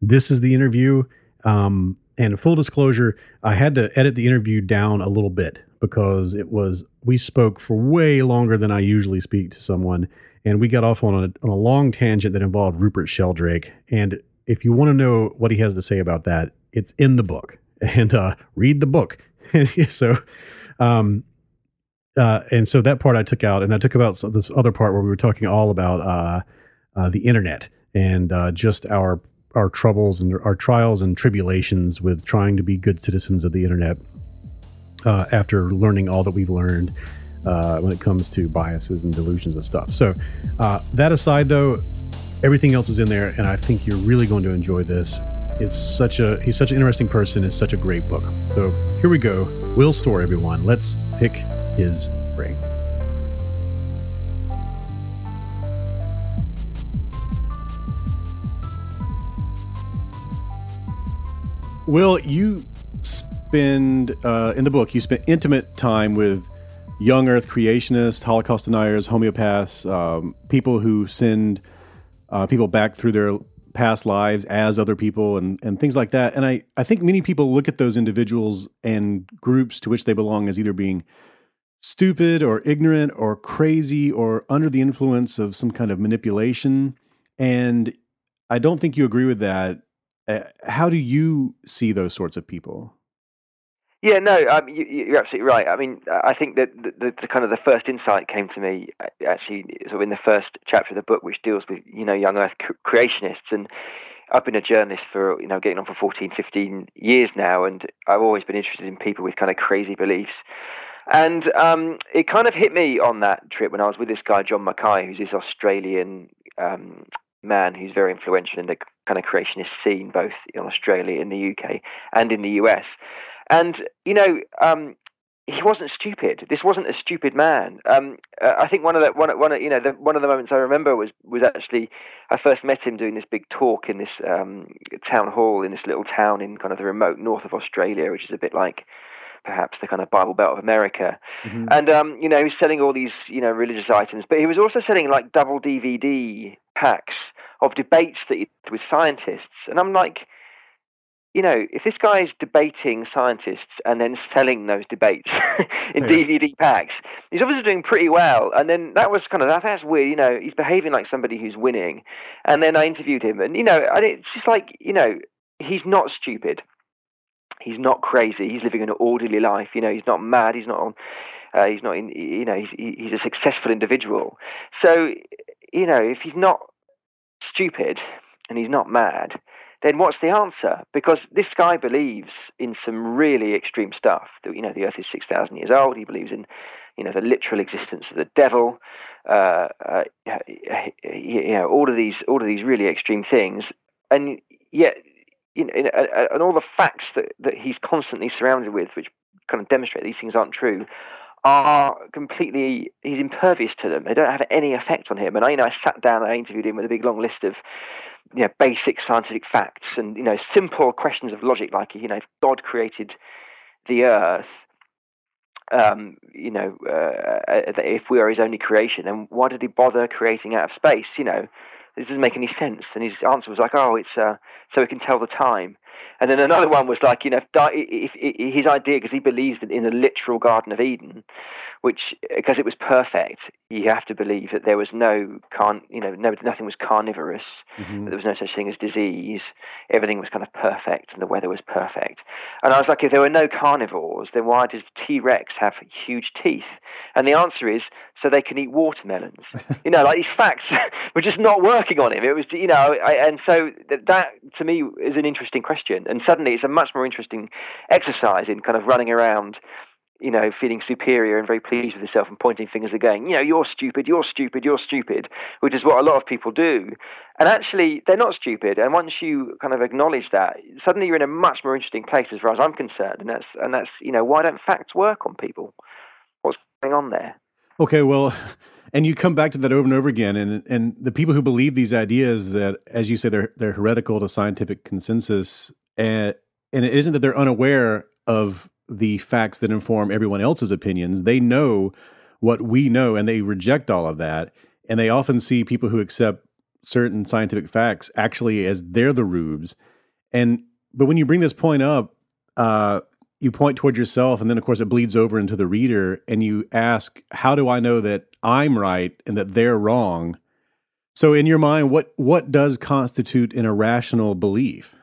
This is the interview. Um, and full disclosure, I had to edit the interview down a little bit because it was, we spoke for way longer than I usually speak to someone. And we got off on a, on a long tangent that involved Rupert Sheldrake. And if you want to know what he has to say about that, it's in the book and uh, read the book. so, um, uh, and so that part I took out, and I took about this other part where we were talking all about uh, uh, the internet and uh, just our our troubles and our trials and tribulations with trying to be good citizens of the internet uh, after learning all that we've learned uh, when it comes to biases and delusions and stuff. So uh, that aside, though, everything else is in there, and I think you're really going to enjoy this. It's such a he's such an interesting person. It's such a great book. So here we go. Will Storr, everyone. Let's pick his Will, you spend uh, in the book you spent intimate time with young Earth creationists, Holocaust deniers, homeopaths, um, people who send uh, people back through their past lives as other people and, and things like that. And I, I think many people look at those individuals and groups to which they belong as either being stupid or ignorant or crazy or under the influence of some kind of manipulation. And I don't think you agree with that. Uh, how do you see those sorts of people? Yeah, no, um, you, are absolutely right. I mean, I think that the, the, the, kind of the first insight came to me uh, actually sort of in the first chapter of the book, which deals with you know young Earth creationists, and I've been a journalist for you know getting on for 14, 15 years now, and I've always been interested in people with kind of crazy beliefs. And um, it kind of hit me on that trip when I was with this guy John Mackay, who's this Australian um, man who's very influential in the kind of creationist scene, both in Australia, in the UK, and in the US. And you know, um, he wasn't stupid. This wasn't a stupid man. Um, uh, I think one of the one one you know the, one of the moments I remember was was actually I first met him doing this big talk in this um, town hall in this little town in kind of the remote north of Australia, which is a bit like perhaps the kind of Bible Belt of America. Mm-hmm. And um, you know, he was selling all these you know religious items, but he was also selling like double DVD packs of debates that he with scientists. And I'm like, you know, if this guy is debating scientists and then selling those debates in yeah. DVD packs, he's obviously doing pretty well. And then that was kind of that, that's weird. You know, he's behaving like somebody who's winning. And then I interviewed him, and you know, and it's just like you know, he's not stupid. He's not crazy. He's living an orderly life. You know, he's not mad. He's not on. Uh, he's not in. You know, he's he's a successful individual. So, you know, if he's not stupid and he's not mad, then what's the answer? Because this guy believes in some really extreme stuff. That you know, the Earth is six thousand years old. He believes in, you know, the literal existence of the devil. Uh, uh, you know, all of these, all of these really extreme things, and yet, you know, and all the facts that that he's constantly surrounded with, which kind of demonstrate these things aren't true, are completely he's impervious to them. They don't have any effect on him. And I, you know, I sat down, and I interviewed him with a big long list of you know, basic scientific facts and you know simple questions of logic like you know if God created the earth um, you know, uh, if we are his only creation, then why did he bother creating out of space? You know, this doesn't make any sense. And his answer was like, oh, it's uh, so we can tell the time. And then another one was like, you know, if, if, if his idea, because he believes in the literal Garden of Eden, which because it was perfect, you have to believe that there was no carn, you know, no, nothing was carnivorous, mm-hmm. there was no such thing as disease. Everything was kind of perfect, and the weather was perfect. And I was like, if there were no carnivores, then why does T Rex have huge teeth? And the answer is so they can eat watermelons. you know, like these facts were just not working on him. It was, you know, I, and so that to me is an interesting question. And suddenly, it's a much more interesting exercise in kind of running around you know, feeling superior and very pleased with yourself and pointing fingers again, you know, you're stupid, you're stupid, you're stupid, which is what a lot of people do. And actually, they're not stupid. And once you kind of acknowledge that, suddenly you're in a much more interesting place as far as I'm concerned. And that's, and that's, you know, why don't facts work on people? What's going on there? Okay, well, and you come back to that over and over again, and and the people who believe these ideas that, as you say, they're they're heretical to scientific consensus, and and it isn't that they're unaware of the facts that inform everyone else's opinions. They know what we know and they reject all of that. And they often see people who accept certain scientific facts actually as they're the rubes. And but when you bring this point up, uh, you point toward yourself, and then of course it bleeds over into the reader, and you ask, "How do I know that I'm right and that they're wrong?" So, in your mind, what what does constitute an irrational belief?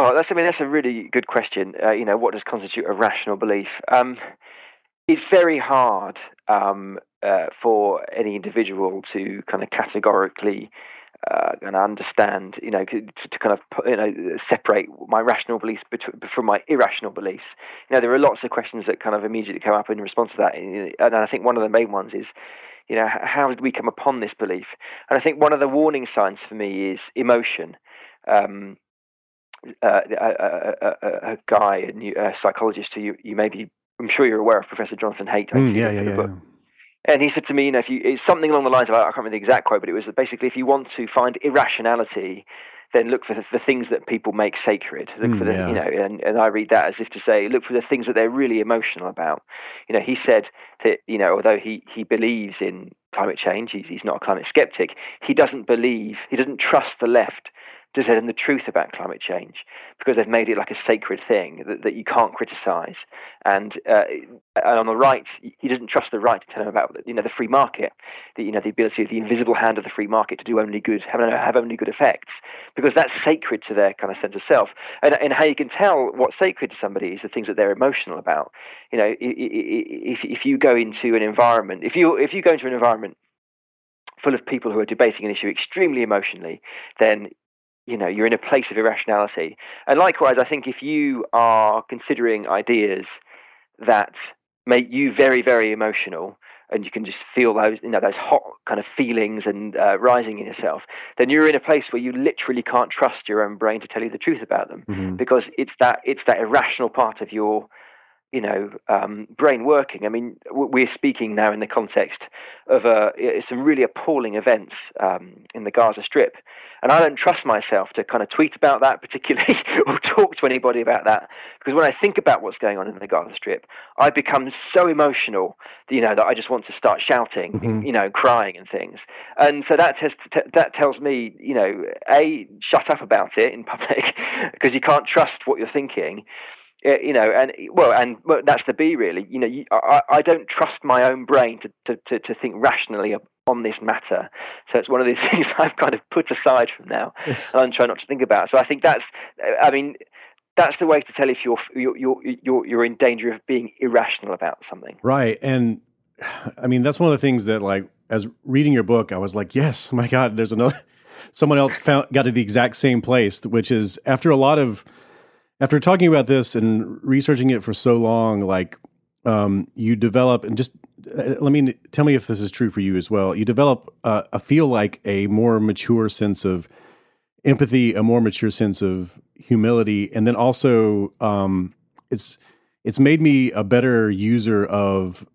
Oh, that's I mean that's a really good question. Uh, you know, what does constitute a rational belief? Um, it's very hard um, uh, for any individual to kind of categorically uh, and understand, you know, to, to, kind of you know separate my rational beliefs from my irrational beliefs. You know, there are lots of questions that kind of immediately come up in response to that, and I think one of the main ones is, you know, how did we come upon this belief? And I think one of the warning signs for me is emotion. Um, uh, a, a, a, guy, a, new, a psychologist who you, you may be, I'm sure you're aware of, Professor Jonathan Haidt. Mm, yeah, yeah, yeah, yeah. And he said to me, you know, if you, it's something along the lines of, I can't remember the exact quote, but it was basically if you want to find irrationality, then look for the, the things that people make sacred. Look mm, for the, yeah. you know, and, and I read that as if to say, look for the things that they're really emotional about. You know, he said that, you know, although he, he believes in climate change, he's, he's not a climate skeptic, he doesn't believe, he doesn't trust the left to tell them the truth about climate change because they've made it like a sacred thing that, that you can't criticize. And, uh, and on the right, he doesn't trust the right to tell them about you know the free market, the, you know the ability of the invisible hand of the free market to do only good, have, have only good effects, because that's sacred to their kind of sense of self. And, and how you can tell what's sacred to somebody is the things that they're emotional about. You know, if if you go into an environment, if you if you go into an environment full of people who are debating an issue extremely emotionally, then you know you're in a place of irrationality and likewise i think if you are considering ideas that make you very very emotional and you can just feel those you know those hot kind of feelings and uh, rising in yourself then you're in a place where you literally can't trust your own brain to tell you the truth about them mm-hmm. because it's that it's that irrational part of your you know, um, brain working. I mean, we're speaking now in the context of uh, some really appalling events um, in the Gaza Strip, and I don't trust myself to kind of tweet about that particularly or talk to anybody about that because when I think about what's going on in the Gaza Strip, I become so emotional, you know, that I just want to start shouting, mm-hmm. you know, crying and things. And so that t- that tells me, you know, a shut up about it in public because you can't trust what you're thinking you know, and well, and well, that's the B really. You know, you, I, I don't trust my own brain to, to, to, to, think rationally on this matter. So it's one of these things I've kind of put aside from now, and I'm trying not to think about. So I think that's, uh, I mean, that's the way to tell if you're you're you're you're, you're in danger of being irrational about something. Right, and I mean that's one of the things that like as reading your book, I was like, yes, my God, there's another. Someone else found got to the exact same place, which is after a lot of after talking about this and researching it for so long, like um, you develop and just uh, let me tell me if this is true for you as well. You develop uh, I feel like a more mature sense of empathy, a more mature sense of humility, and then also um, it's it's made me a better user of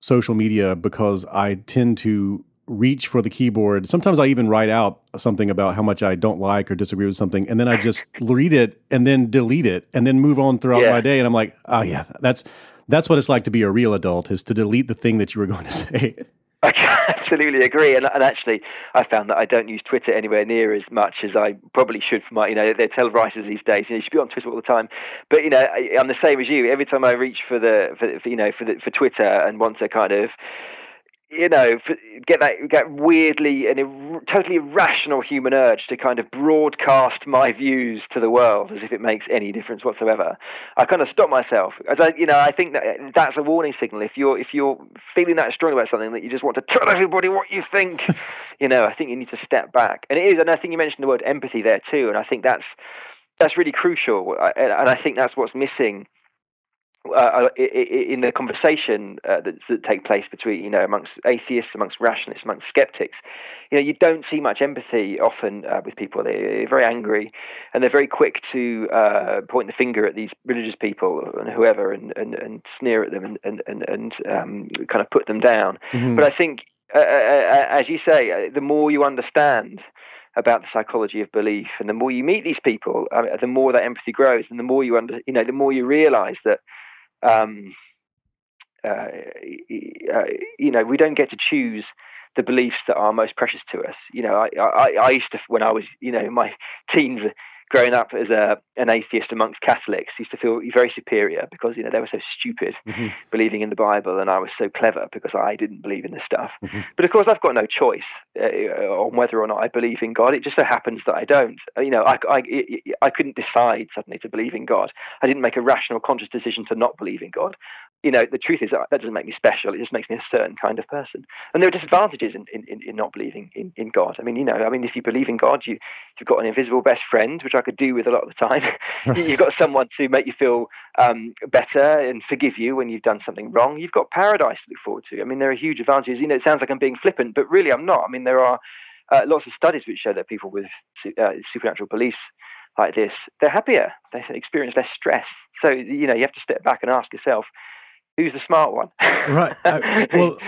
social media because I tend to reach for the keyboard. Sometimes I even write out something about how much I don't like or disagree with something, and then I just read it and then delete it and then move on throughout Yeah. my day. And I'm like, oh yeah, that's that's what it's like to be a real adult is to delete the thing that you were going to say. I absolutely agree, and, and actually, I found that I don't use Twitter anywhere near as much as I probably should for my, you know, they tell writers these days, you know, you should be on Twitter all the time. But you know, I, I'm the same as you. Every time I reach for the, for, for you know, for the, for Twitter and want to kind of, you know, get that get weirdly and ir- totally irrational human urge to kind of broadcast my views to the world as if it makes any difference whatsoever. I kind of stop myself. As I, you know, I think that that's a warning signal. If you're if you're feeling that strong about something that you just want to tell everybody what you think, you know, I think you need to step back. And it is, and I think you mentioned the word empathy there too, and I think that's that's really crucial. And and I think that's what's missing uh, i- in the conversation uh, that, that take place between you know amongst atheists, amongst rationalists, amongst skeptics, you know you don't see much empathy often uh, with people. They're very angry, and they're very quick to uh, point the finger at these religious people and whoever, and, and, and sneer at them and and and, and um, kind of put them down. Mhm. But I think, uh, uh, as you say, uh, the more you understand about the psychology of belief, and the more you meet these people, uh, the more that empathy grows, and the more you under, you know, the more you realise that, um, uh, uh, you know, we don't get to choose the beliefs that are most precious to us. You know, I, I, I used to, when I was, you know, in my teens, growing up as a an atheist amongst Catholics, used to feel very superior because you know they were so stupid, believing in the Bible, and I was so clever because I didn't believe in this stuff. But of course, I've got no choice uh, on whether or not I believe in God. It just so happens that I don't. Uh, You know, I, I, I couldn't decide suddenly to believe in God. I didn't make a rational, conscious decision to not believe in God. You know, the truth is that that doesn't make me special. It just makes me a certain kind of person. And there are disadvantages in, in, in- not believing in, in God. I mean, you know, I mean, if you believe in God, you, you've got an invisible best friend, which I could do with a lot of the time. you've got someone to make you feel um, better and forgive you when you've done something wrong. You've got paradise to look forward to. I mean, there are huge advantages. You know, it sounds like I'm being flippant, but really I'm not. I mean, there are uh, lots of studies which show that people with uh, supernatural beliefs like this, they're happier. They experience less stress. So, you know, you have to step back and ask yourself, who's the smart one? right. I- well,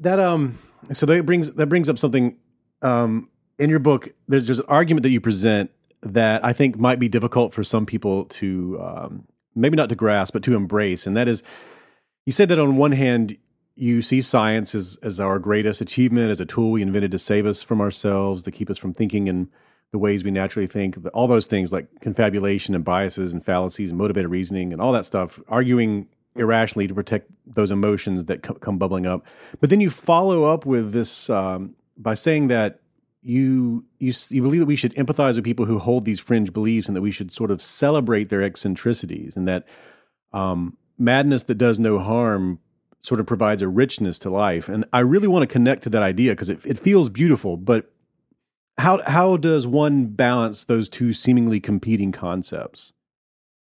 that um, so that brings that brings up something um in your book. There's there's an argument that you present that I think might be difficult for some people to um, maybe not to grasp, but to embrace, and that is, you said that on one hand you see science as as our greatest achievement, as a tool we invented to save us from ourselves, to keep us from thinking in the ways we naturally think, all those things like confabulation and biases and fallacies and motivated reasoning and all that stuff, arguing irrationally to protect those emotions that co- come bubbling up. But then you follow up with this um, by saying that you you you believe that we should empathize with people who hold these fringe beliefs and that we should sort of celebrate their eccentricities and that um, madness that does no harm sort of provides a richness to life. And I really want to connect to that idea because it, it feels beautiful, but how how does one balance those two seemingly competing concepts?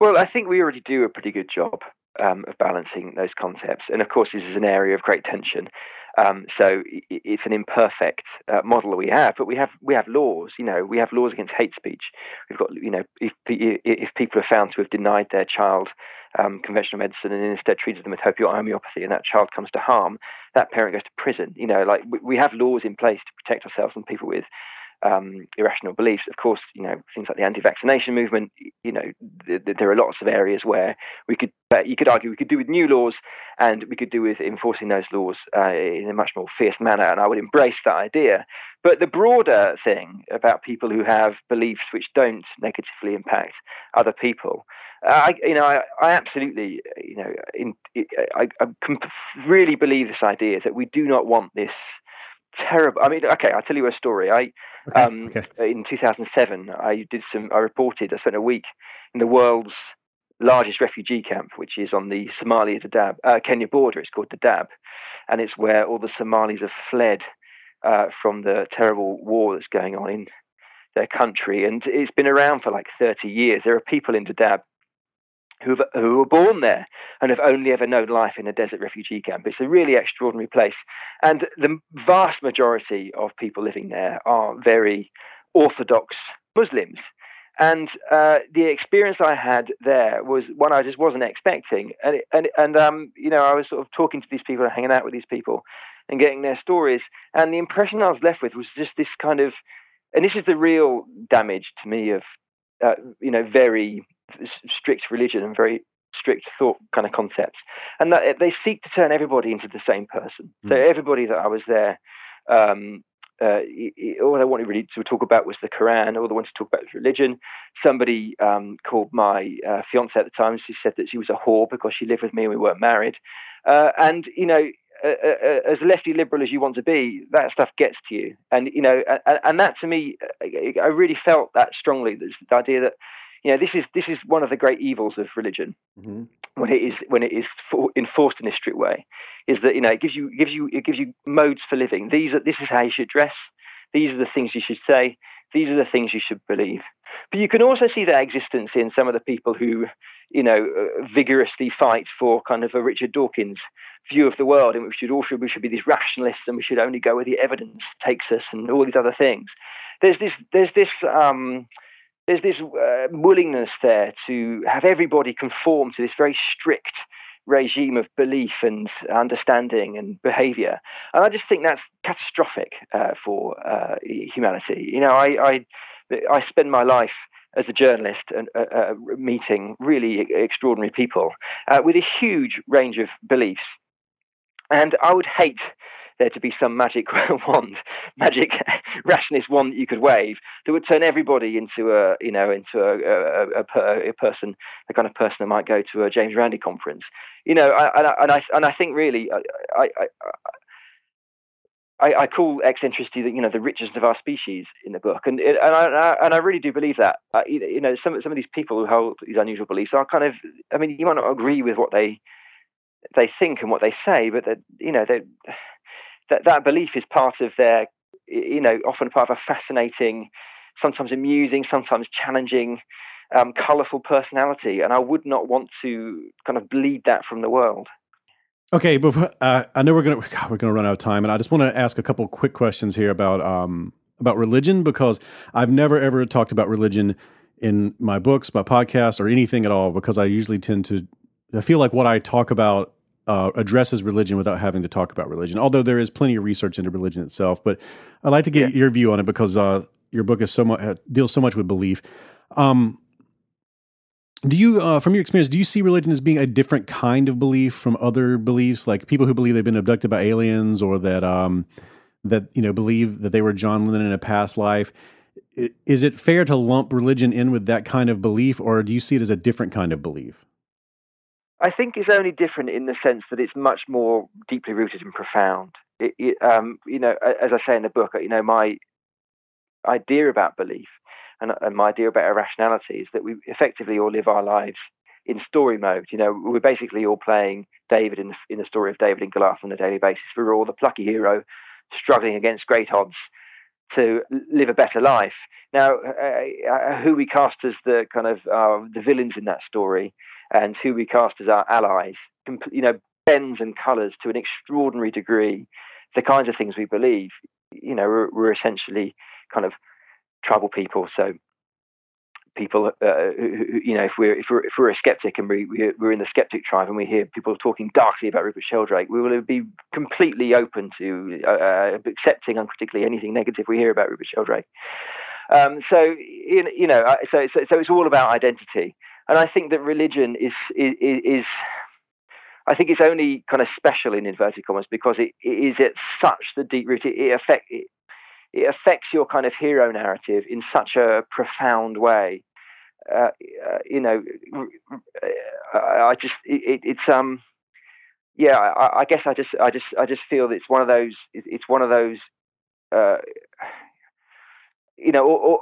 Well, I think we already do a pretty good job um, of balancing those concepts. And of course, this is an area of great tension. Um, so it's an imperfect uh, model we have, but we have we have laws. You know, we have laws against hate speech. We've got you know if if people are found to have denied their child um, conventional medicine and instead treated them with homeopathy, and that child comes to harm, that parent goes to prison. You know, like we have laws in place to protect ourselves and people with um, irrational beliefs. Of course, you know things like the anti-vaccination movement. You know, th- th- there are lots of areas where we could, uh, you could argue, we could do with new laws, and we could do with enforcing those laws uh, in a much more fierce manner. And I would embrace that idea. But the broader thing about people who have beliefs which don't negatively impact other people, uh, I, you know, I, I absolutely, you know, in, I, I really believe this idea that we do not want this terrible. I mean, okay, I'll tell you a story. I um, in 2007, I did some. I reported. I spent a week in the world's largest refugee camp, which is on the Somalia Dadaab, uh, Kenya border. It's called Dadaab, and it's where all the Somalis have fled uh, from the terrible war that's going on in their country, and it's been around for like 30 years. There are people in Dadaab who who were born there and have only ever known life in a desert refugee camp. It's a really extraordinary place, and the vast majority of people living there are very orthodox Muslims. And uh, the experience I had there was one I just wasn't expecting, and and and um, you know I was sort of talking to these people and hanging out with these people, and getting their stories. And the impression I was left with was just this kind of, and this is the real damage to me of, uh, you know, very strict religion and very strict thought kind of concepts, and that they seek to turn everybody into the same person. Mm. So everybody that I was there. Um, uh, all I wanted really to talk about was the Quran. All I wanted to talk about was religion. Somebody um, called my uh, fiance at the time. She said that she was a whore because she lived with me and we weren't married. Uh, and you know, as lefty liberal as you want to be, that stuff gets to you. And you know, and, and that to me, I really felt that strongly. The idea that you know this is this is one of the great evils of religion mm-hmm. when it is when it is for, enforced in a strict way is that you know it gives you gives you it gives you modes for living. These are this is how you should dress. These are the things you should say. These are the things you should believe. But you can also see that existence in some of the people who you know uh, vigorously fight for kind of a richard dawkins view of the world and we should also we should be these rationalists and we should only go where the evidence takes us and all these other things. There's this there's this um there's this uh, willingness there to have everybody conform to this very strict regime of belief and understanding and behavior. And I just think that's catastrophic uh, for uh, humanity. You know, I, I, I spend my life as a journalist and uh, uh, meeting really extraordinary people uh, with a huge range of beliefs. And I would hate there to be some magic wand, magic rationalist wand that you could wave that would turn everybody into a, you know, into a, a, a, a person, the kind of person that might go to a James Randi conference. You know, I, and, I, and I and I think really, I, I, I, I, call eccentricity the you know the richest of our species in the book, and and I and I really do believe that. You know, some some of these people who hold these unusual beliefs are kind of. I mean, you might not agree with what they they think and what they say, but that you know they that that belief is part of their, you know, often part of a fascinating, sometimes amusing, sometimes challenging, um, colourful personality, and I would not want to kind of bleed that from the world. Okay, but uh, I know we're gonna God, we're gonna run out of time, and I just want to ask a couple quick questions here about um, about religion because I've never ever talked about religion in my books, my podcast, or anything at all because I usually tend to I feel like what I talk about uh, addresses religion without having to talk about religion. Although there is plenty of research into religion itself, but I'd like to get yeah. your view on it because uh, your book is so much uh, deals so much with belief. Um, do you, uh, from your experience, do you see religion as being a different kind of belief from other beliefs, like people who believe they've been abducted by aliens, or that um, that you know believe that they were John Lennon in a past life? Is it fair to lump religion in with that kind of belief, or do you see it as a different kind of belief? I think it's only different in the sense that it's much more deeply rooted and profound. It, it, um, you know, as I say in the book, you know, my idea about belief and, and my idea about irrationality is that we effectively all live our lives in story mode. You know, we're basically all playing David in the, in the story of David and Goliath on a daily basis. We're all the plucky hero struggling against great odds to live a better life. Now, uh, uh, who we cast as the kind of uh, the villains in that story and who we cast as our allies, you know, bends and colours to an extraordinary degree the kinds of things we believe. You know, we're, we're essentially kind of tribal people, so people, uh, who, you know, if we're if we're if we're a skeptic and we we're in the skeptic tribe and we hear people talking darkly about Rupert Sheldrake, we will be completely open to uh, uh accepting uncritically anything negative we hear about Rupert Sheldrake. Um, so you know, so, so so it's all about identity and I think that religion is is, is I think it's only kind of special in inverted commas because it, it is at such the deep root. It, it affect it, it affects your kind of hero narrative in such a profound way. Uh, uh, you know, I just it, it's um yeah. I, I, guess I just I just I just feel that it's one of those. It's one of those. Uh, you know, or, or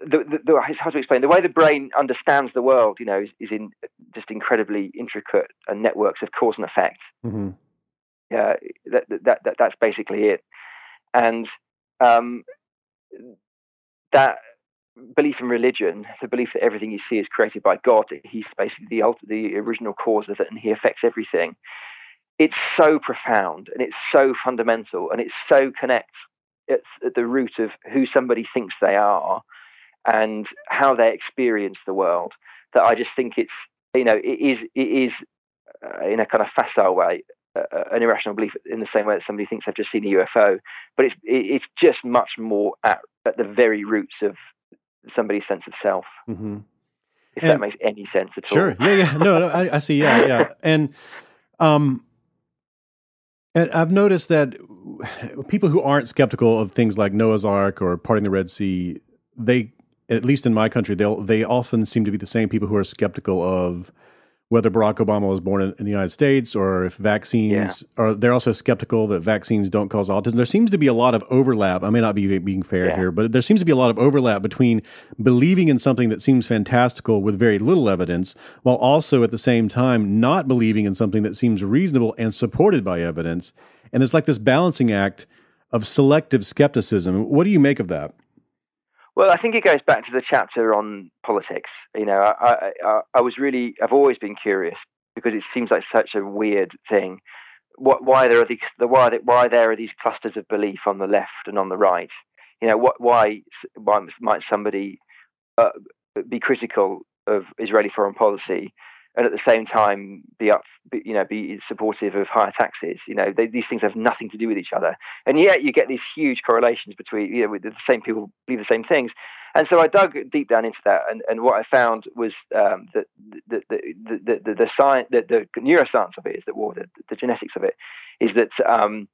the, the, the, how to explain the way the brain understands the world, you know, is, is in just incredibly intricate and networks of cause and effect. Mm-hmm. Yeah, that, that, that, that's basically it. And um, that belief in religion, the belief that everything you see is created by God, that He's basically the the original cause of it, and He affects everything. It's so profound and it's so fundamental and it so connects it's at the root of who somebody thinks they are and how they experience the world that I just think it's you know it is it is uh, in a kind of facile way uh, an irrational belief in the same way that somebody thinks they've just seen a UFO, but it's it's just much more at, at the very roots of somebody's sense of self. Mm-hmm. If And- that makes any sense at Sure. all. Sure. Yeah, yeah. No, no, I, I see. Yeah, yeah. And um and I've noticed that people who aren't skeptical of things like Noah's Ark or parting the Red Sea, they at least in my country, they'll they often seem to be the same people who are skeptical of whether Barack Obama was born in, in the United States or if vaccines or they're also skeptical that vaccines don't cause autism. There seems to be a lot of overlap. I may not be being fair Yeah. here, but there seems to be a lot of overlap between believing in something that seems fantastical with very little evidence, while also at the same time not believing in something that seems reasonable and supported by evidence. And it's like this balancing act of selective skepticism. What do you make of that? Well, I think it goes back to the chapter on politics. You know, I, I, I, was really, I've always been curious because it seems like such a weird thing. What, why there are these, the why, why there are these clusters of belief on the left and on the right? You know, what, why, why might somebody uh, be critical of Israeli foreign policy and at the same time be up, you know, be supportive of higher taxes? You know, they, these things have nothing to do with each other, and yet you get these huge correlations between, you know, the same people believe the same things. And so I dug deep down into that, and, and what I found was um, that the the the the, the, the science, the, the neuroscience of it is that, well, the, the genetics of it is that um,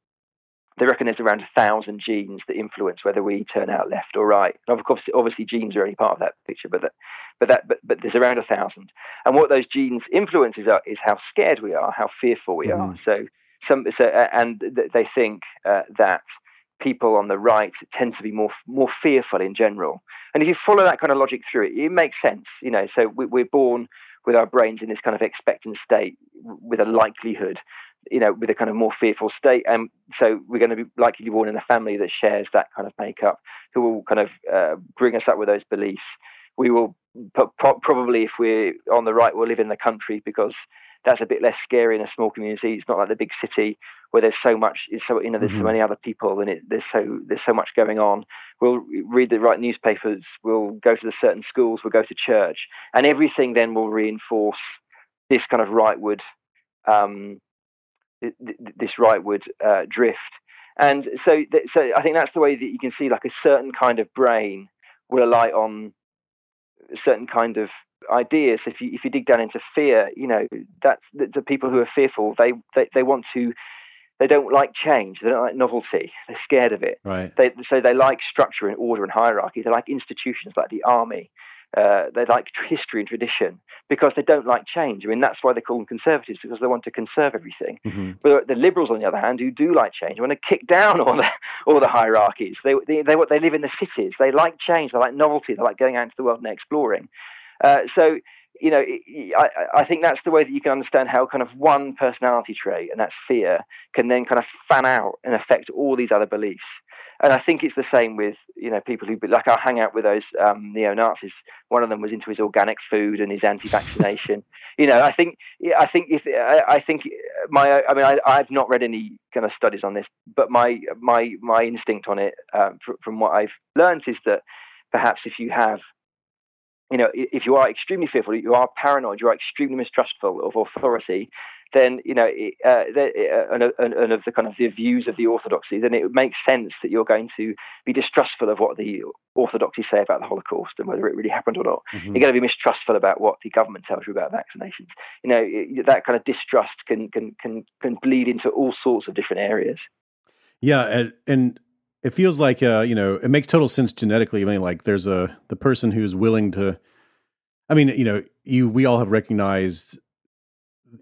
they reckon there's around a thousand genes that influence whether we turn out left or right. And of course, obviously, genes are only part of that picture, but that, but that, but, but there's around a thousand. And what those genes influences are, is how scared we are, how fearful we are. So some, so, uh, and they think uh, that people on the right tend to be more more fearful in general. And if you follow that kind of logic through it, it makes sense. You know, so we, we're born with our brains in this kind of expectant state with a likelihood you know, with a kind of more fearful state. And so we're going to be likely to be born in a family that shares that kind of makeup, who will kind of uh, bring us up with those beliefs. We will pro- pro- probably, if we're on the right, we'll live in the country because that's a bit less scary in a small community. It's not like the big city where there's so much, so you know, there's so Mhm. many other people and it, there's so there's so much going on. We'll read the right newspapers. We'll go to the certain schools. We'll go to church, and everything then will reinforce this kind of rightward um, this rightward uh, drift. And so, th- so I think that's the way that you can see like a certain kind of brain will alight on a certain kind of ideas. If you if you dig down into fear, you know that's the, the people who are fearful. They, they they want to. They don't like change. They don't like novelty. They're scared of it. Right. They, so they like structure and order and hierarchy. They like institutions like the army. Uh, they like history and tradition because they don't like change. I mean, that's why they call them conservatives because they want to conserve everything. Mm-hmm. But the liberals, on the other hand, who do like change, want to kick down all the all the hierarchies. They they they, they live in the cities. They like change. They like novelty. They like going out into the world and exploring. Uh, so you know, I, I think that's the way that you can understand how kind of one personality trait, and that's fear, can then kind of fan out and affect all these other beliefs. And I think it's the same with you know people who like I hang out with those um, neo Nazis. One of them was into his organic food and his anti-vaccination. you know, I think I think if I, I think my I mean I, I've not read any kind of studies on this, but my my my instinct on it um, fr- from what I've learned is that perhaps if you have you know, if you are extremely fearful, you are paranoid, you are extremely mistrustful of authority, then you know, uh, uh, and, and, and of the kind of the views of the orthodoxy, then it makes sense that you're going to be distrustful of what the orthodoxy say about the Holocaust and whether it really happened or not. Mm-hmm. You're going to be mistrustful about what the government tells you about vaccinations. You know, it- that kind of distrust can can can can bleed into all sorts of different areas. Yeah, and, and it feels like uh, you know it makes total sense genetically. I mean, like there's a the person who's willing to. I mean, you know, you we all have recognized,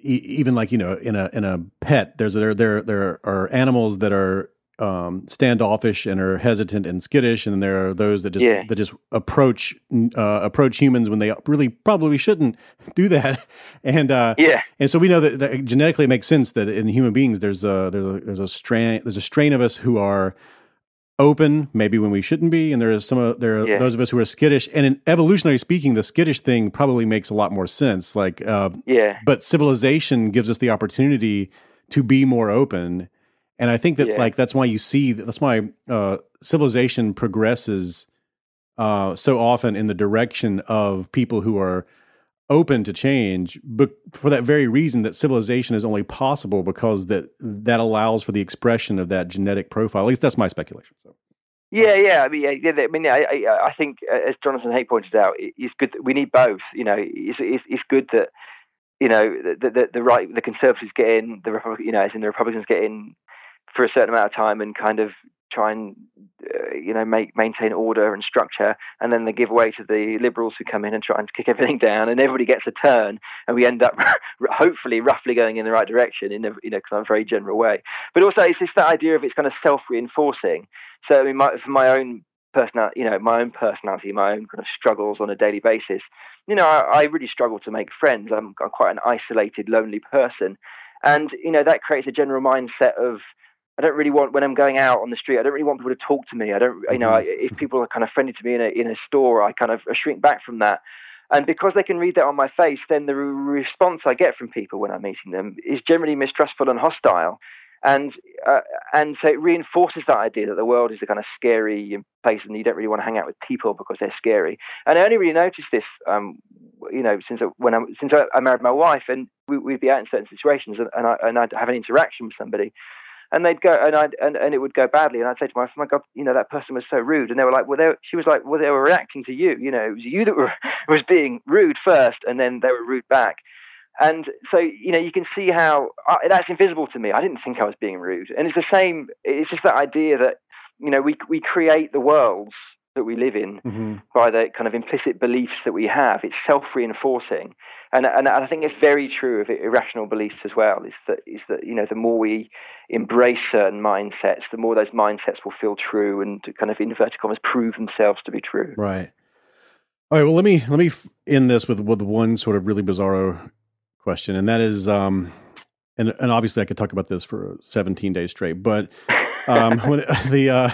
e- even like you know, in a in a pet, there's there there there are animals that are um, standoffish and are hesitant and skittish, and there are those that just Yeah. that just approach uh, approach humans when they really probably shouldn't do that. And uh, Yeah. and so we know that, that genetically it makes sense that in human beings there's a there's a there's a strain there's a strain of us who are open maybe when we shouldn't be and there are some of there are Yeah. those of us who are skittish and in evolutionary speaking the skittish thing probably makes a lot more sense like uh Yeah. but civilization gives us the opportunity to be more open and i think that Yeah. like that's why you see that's why uh civilization progresses uh so often in the direction of people who are open to change, but for that very reason that civilization is only possible because that that allows for the expression of that genetic profile. At least that's my speculation. So. Yeah, yeah. I mean, yeah, I mean, I, I, think uh, as Jonathan Haidt pointed out, it's good that we need both. You know, it's, it's, it's good that you know the, the, the right the conservatives get in, the you know, as in the Republicans get in for a certain amount of time and kind of try and uh, you know make maintain order and structure, and then they give way to the liberals who come in and try and kick everything down, and everybody gets a turn, and we end up hopefully roughly going in the right direction in a you know kind of very general way. But also, it's just that idea of it's kind of self reinforcing. So I mean, my, for my own personality, you know, my own personality, my own kind of struggles on a daily basis. You know, I, I really struggle to make friends. I'm, I'm quite an isolated, lonely person, and you know that creates a general mindset of I don't really want when I'm going out on the street. I don't really want people to talk to me. I don't, you know, I, if mm-hmm. people are kind of friendly to me in a in a store, I kind of shrink back from that. And because they can read that on my face, then the response I get from people when I'm meeting them is generally mistrustful and hostile. And uh, and so it reinforces that idea that the world is a kind of scary place, and you don't really want to hang out with people because they're scary. And I only really noticed this, um, you know, since I, when I since I, married my wife, and we, would be out in certain situations, and, and I and I'd have an interaction with somebody, and they'd go and I and, and it would go badly, and I'd say to myself, "My God, you know that person was so rude," and they were like, "Well, they, she was like, well, they were reacting to you. You know, it was you that were was being rude first, and then they were rude back." And so, you know, you can see how uh, that's invisible to me. I didn't think I was being rude, and it's the same. It's just that idea that you know we we create the worlds that we live in mm-hmm. by the kind of implicit beliefs that we have. It's self-reinforcing, and and I think it's very true of irrational beliefs as well. Is that is that you know the more we embrace certain mindsets, the more those mindsets will feel true and kind of inverted commas prove themselves to be true. Right. All right. Well, let me let me end this with with one sort of really bizarro question, and that is, um, and and obviously I could talk about this for 17 days straight, but um, when the uh,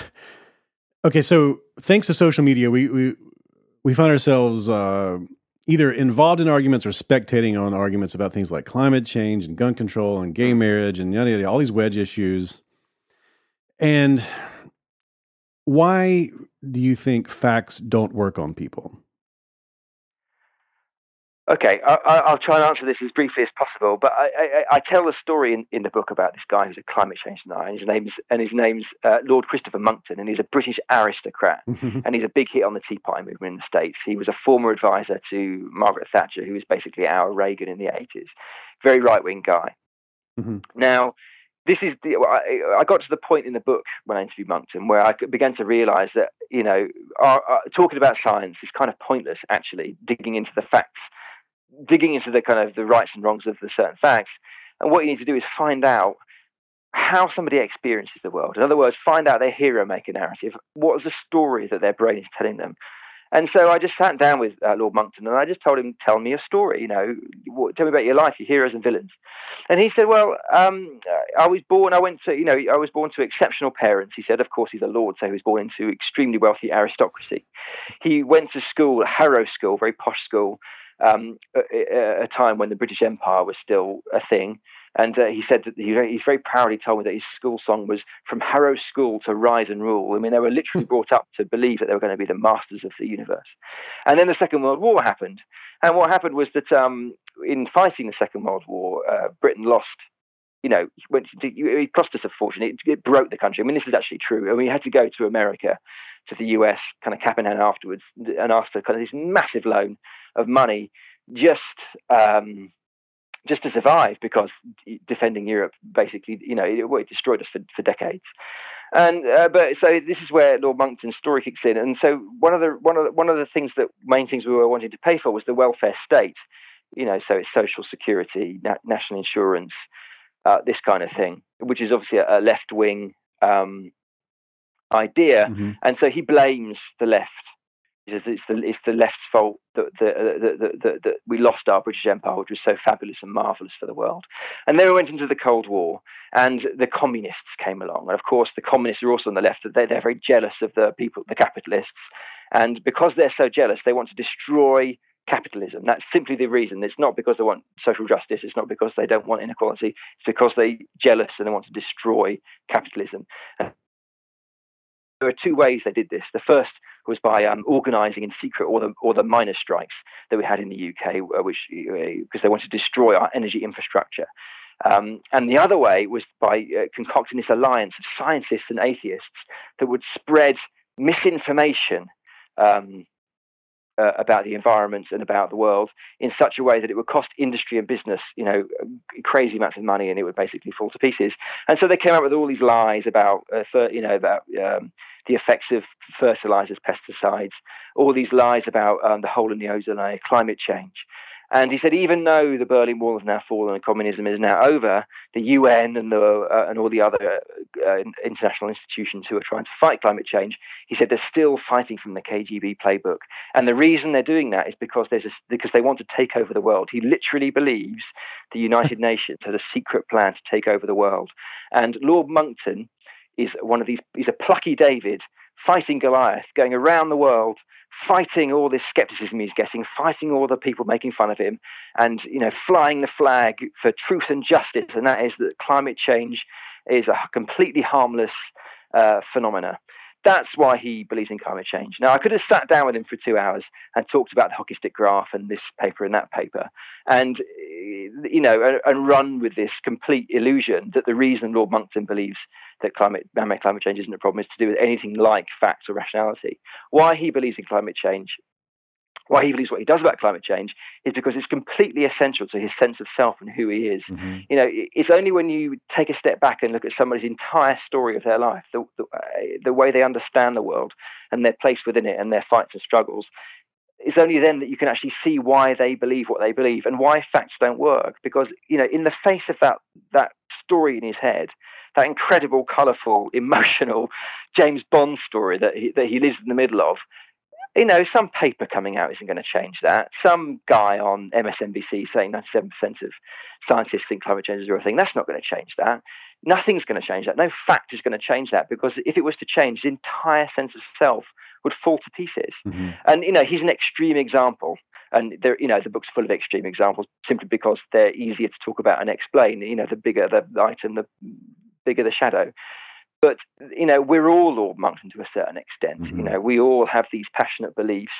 Okay, so thanks to social media, we we we find ourselves uh, either involved in arguments or spectating on arguments about things like climate change and gun control and gay marriage and yada, yada, all these wedge issues. And why do you think facts don't work on people? Okay, I, will try and answer this as briefly as possible. But I, I, I, tell a story in, in the book about this guy who's a climate change denier. And his name's and his name's uh, Lord Christopher Monckton, and he's a British aristocrat, and he's a big hit on the Tea Party movement in the states. He was a former advisor to Margaret Thatcher, who was basically our Reagan in the eighties. Very right wing guy. Mm-hmm. Now, this is the I, I, got to the point in the book when I interviewed Monckton where I began to realise that you know our, our, talking about science is kind of pointless. Actually, digging into the facts digging into the kind of the rights and wrongs of the certain facts. And what you need to do is find out how somebody experiences the world. In other words, find out their hero maker narrative. What is the story that their brain is telling them? And so I just sat down with uh, Lord Monckton and I just told him, tell me a story, you know, what, tell me about your life, your heroes and villains. And he said, well, um, I was born, I went to, you know, I was born to exceptional parents. He said, of course, he's a lord, so he was born into extremely wealthy aristocracy. He went to school, Harrow School, very posh school, um, a, a, time when the British Empire was still a thing. And uh, he said that he, he's very proudly told me that his school song was "From Harrow School to Rise and Rule." I mean, they were literally brought up to believe that they were going to be the masters of the universe. And then the Second World War happened, and what happened was that um, in fighting the Second World War, uh, Britain lost you know, went to, it cost us a fortune. It, it, broke the country. I mean, this is actually true. I And we had to go to America, to the US, kind of cap in hand afterwards, and ask for kind of this massive loan of money just um, just to survive because defending Europe basically, you know, it, it destroyed us for, for decades. And uh, but so this is where Lord Monckton's story kicks in. And so one of the one of the, one of the things that main things we were wanting to pay for was the welfare state. You know, so it's social security, na- national insurance, uh, this kind of thing, which is obviously a, left wing um, idea. Mm-hmm. And so he blames the left He says it's the it's the left's fault that that, that, that we lost our British Empire, which was so fabulous and marvelous for the world. And then we went into the Cold War, and the communists came along. And of course, the communists are also on the left. They're, they're very jealous of the people, the capitalists, and because they're so jealous, they want to destroy capitalism. That's simply the reason. It's not because they want social justice. It's not because they don't want inequality. It's because they're jealous and they want to destroy capitalism. And there are two ways they did this. The first was by um, organising in secret all the all the miners' strikes that we had in the UK, uh, which because uh, they wanted to destroy our energy infrastructure. Um, and the other way was by uh, concocting this alliance of scientists and atheists that would spread misinformation um, uh, about the environment and about the world in such a way that it would cost industry and business, you know, crazy amounts of money, and it would basically fall to pieces. And so they came up with all these lies about, uh, for, you know, about um, the effects of fertilizers, pesticides, all these lies about um, the hole in the ozone layer, climate change. And he said, even though the Berlin Wall has now fallen and communism is now over, the UN and, the, uh, and all the other uh, international institutions who are trying to fight climate change, he said they're still fighting from the KGB playbook. And the reason they're doing that is because, there's a, because they want to take over the world. He literally believes the United Nations has a secret plan to take over the world. And Lord Monckton is one of these, he's a plucky David fighting Goliath, going around the world fighting all this skepticism he's getting, fighting all the people making fun of him, and you know, flying the flag for truth and justice, and that is that climate change is a completely harmless uh, phenomena. That's why he believes in climate change. Now, I could have sat down with him for two hours and talked about the hockey stick graph and this paper and that paper, and eh, you know, and, and run with this complete illusion that the reason Lord Monckton believes that climate man-made climate change isn't a problem is to do with anything like facts or rationality. Why he believes in climate change why he believes what he does about climate change is because it's completely essential to his sense of self and who he is. Mm-hmm. You know, it's only when you take a step back and look at somebody's entire story of their life, the, the, uh, the way they understand the world and their place within it and their fights and struggles, it's only then that you can actually see why they believe what they believe and why facts don't work. Because you know, in the face of that that story in his head, that incredible, colourful, emotional James Bond story that he, that he lives in the middle of, you know, some paper coming out isn't going to change that. Some guy on MSNBC saying 97% of scientists think climate change is a real thing, that's not going to change that. Nothing's going to change that. No fact is going to change that because if it was to change, his entire sense of self would fall to pieces. Mm-hmm. And, you know, he's an extreme example. And there, you know, the book's full of extreme examples simply because they're easier to talk about and explain. You know, the bigger the item, the bigger the shadow. But you know, we're all Lord Monckton to a certain extent. Mm-hmm. You know, we all have these passionate beliefs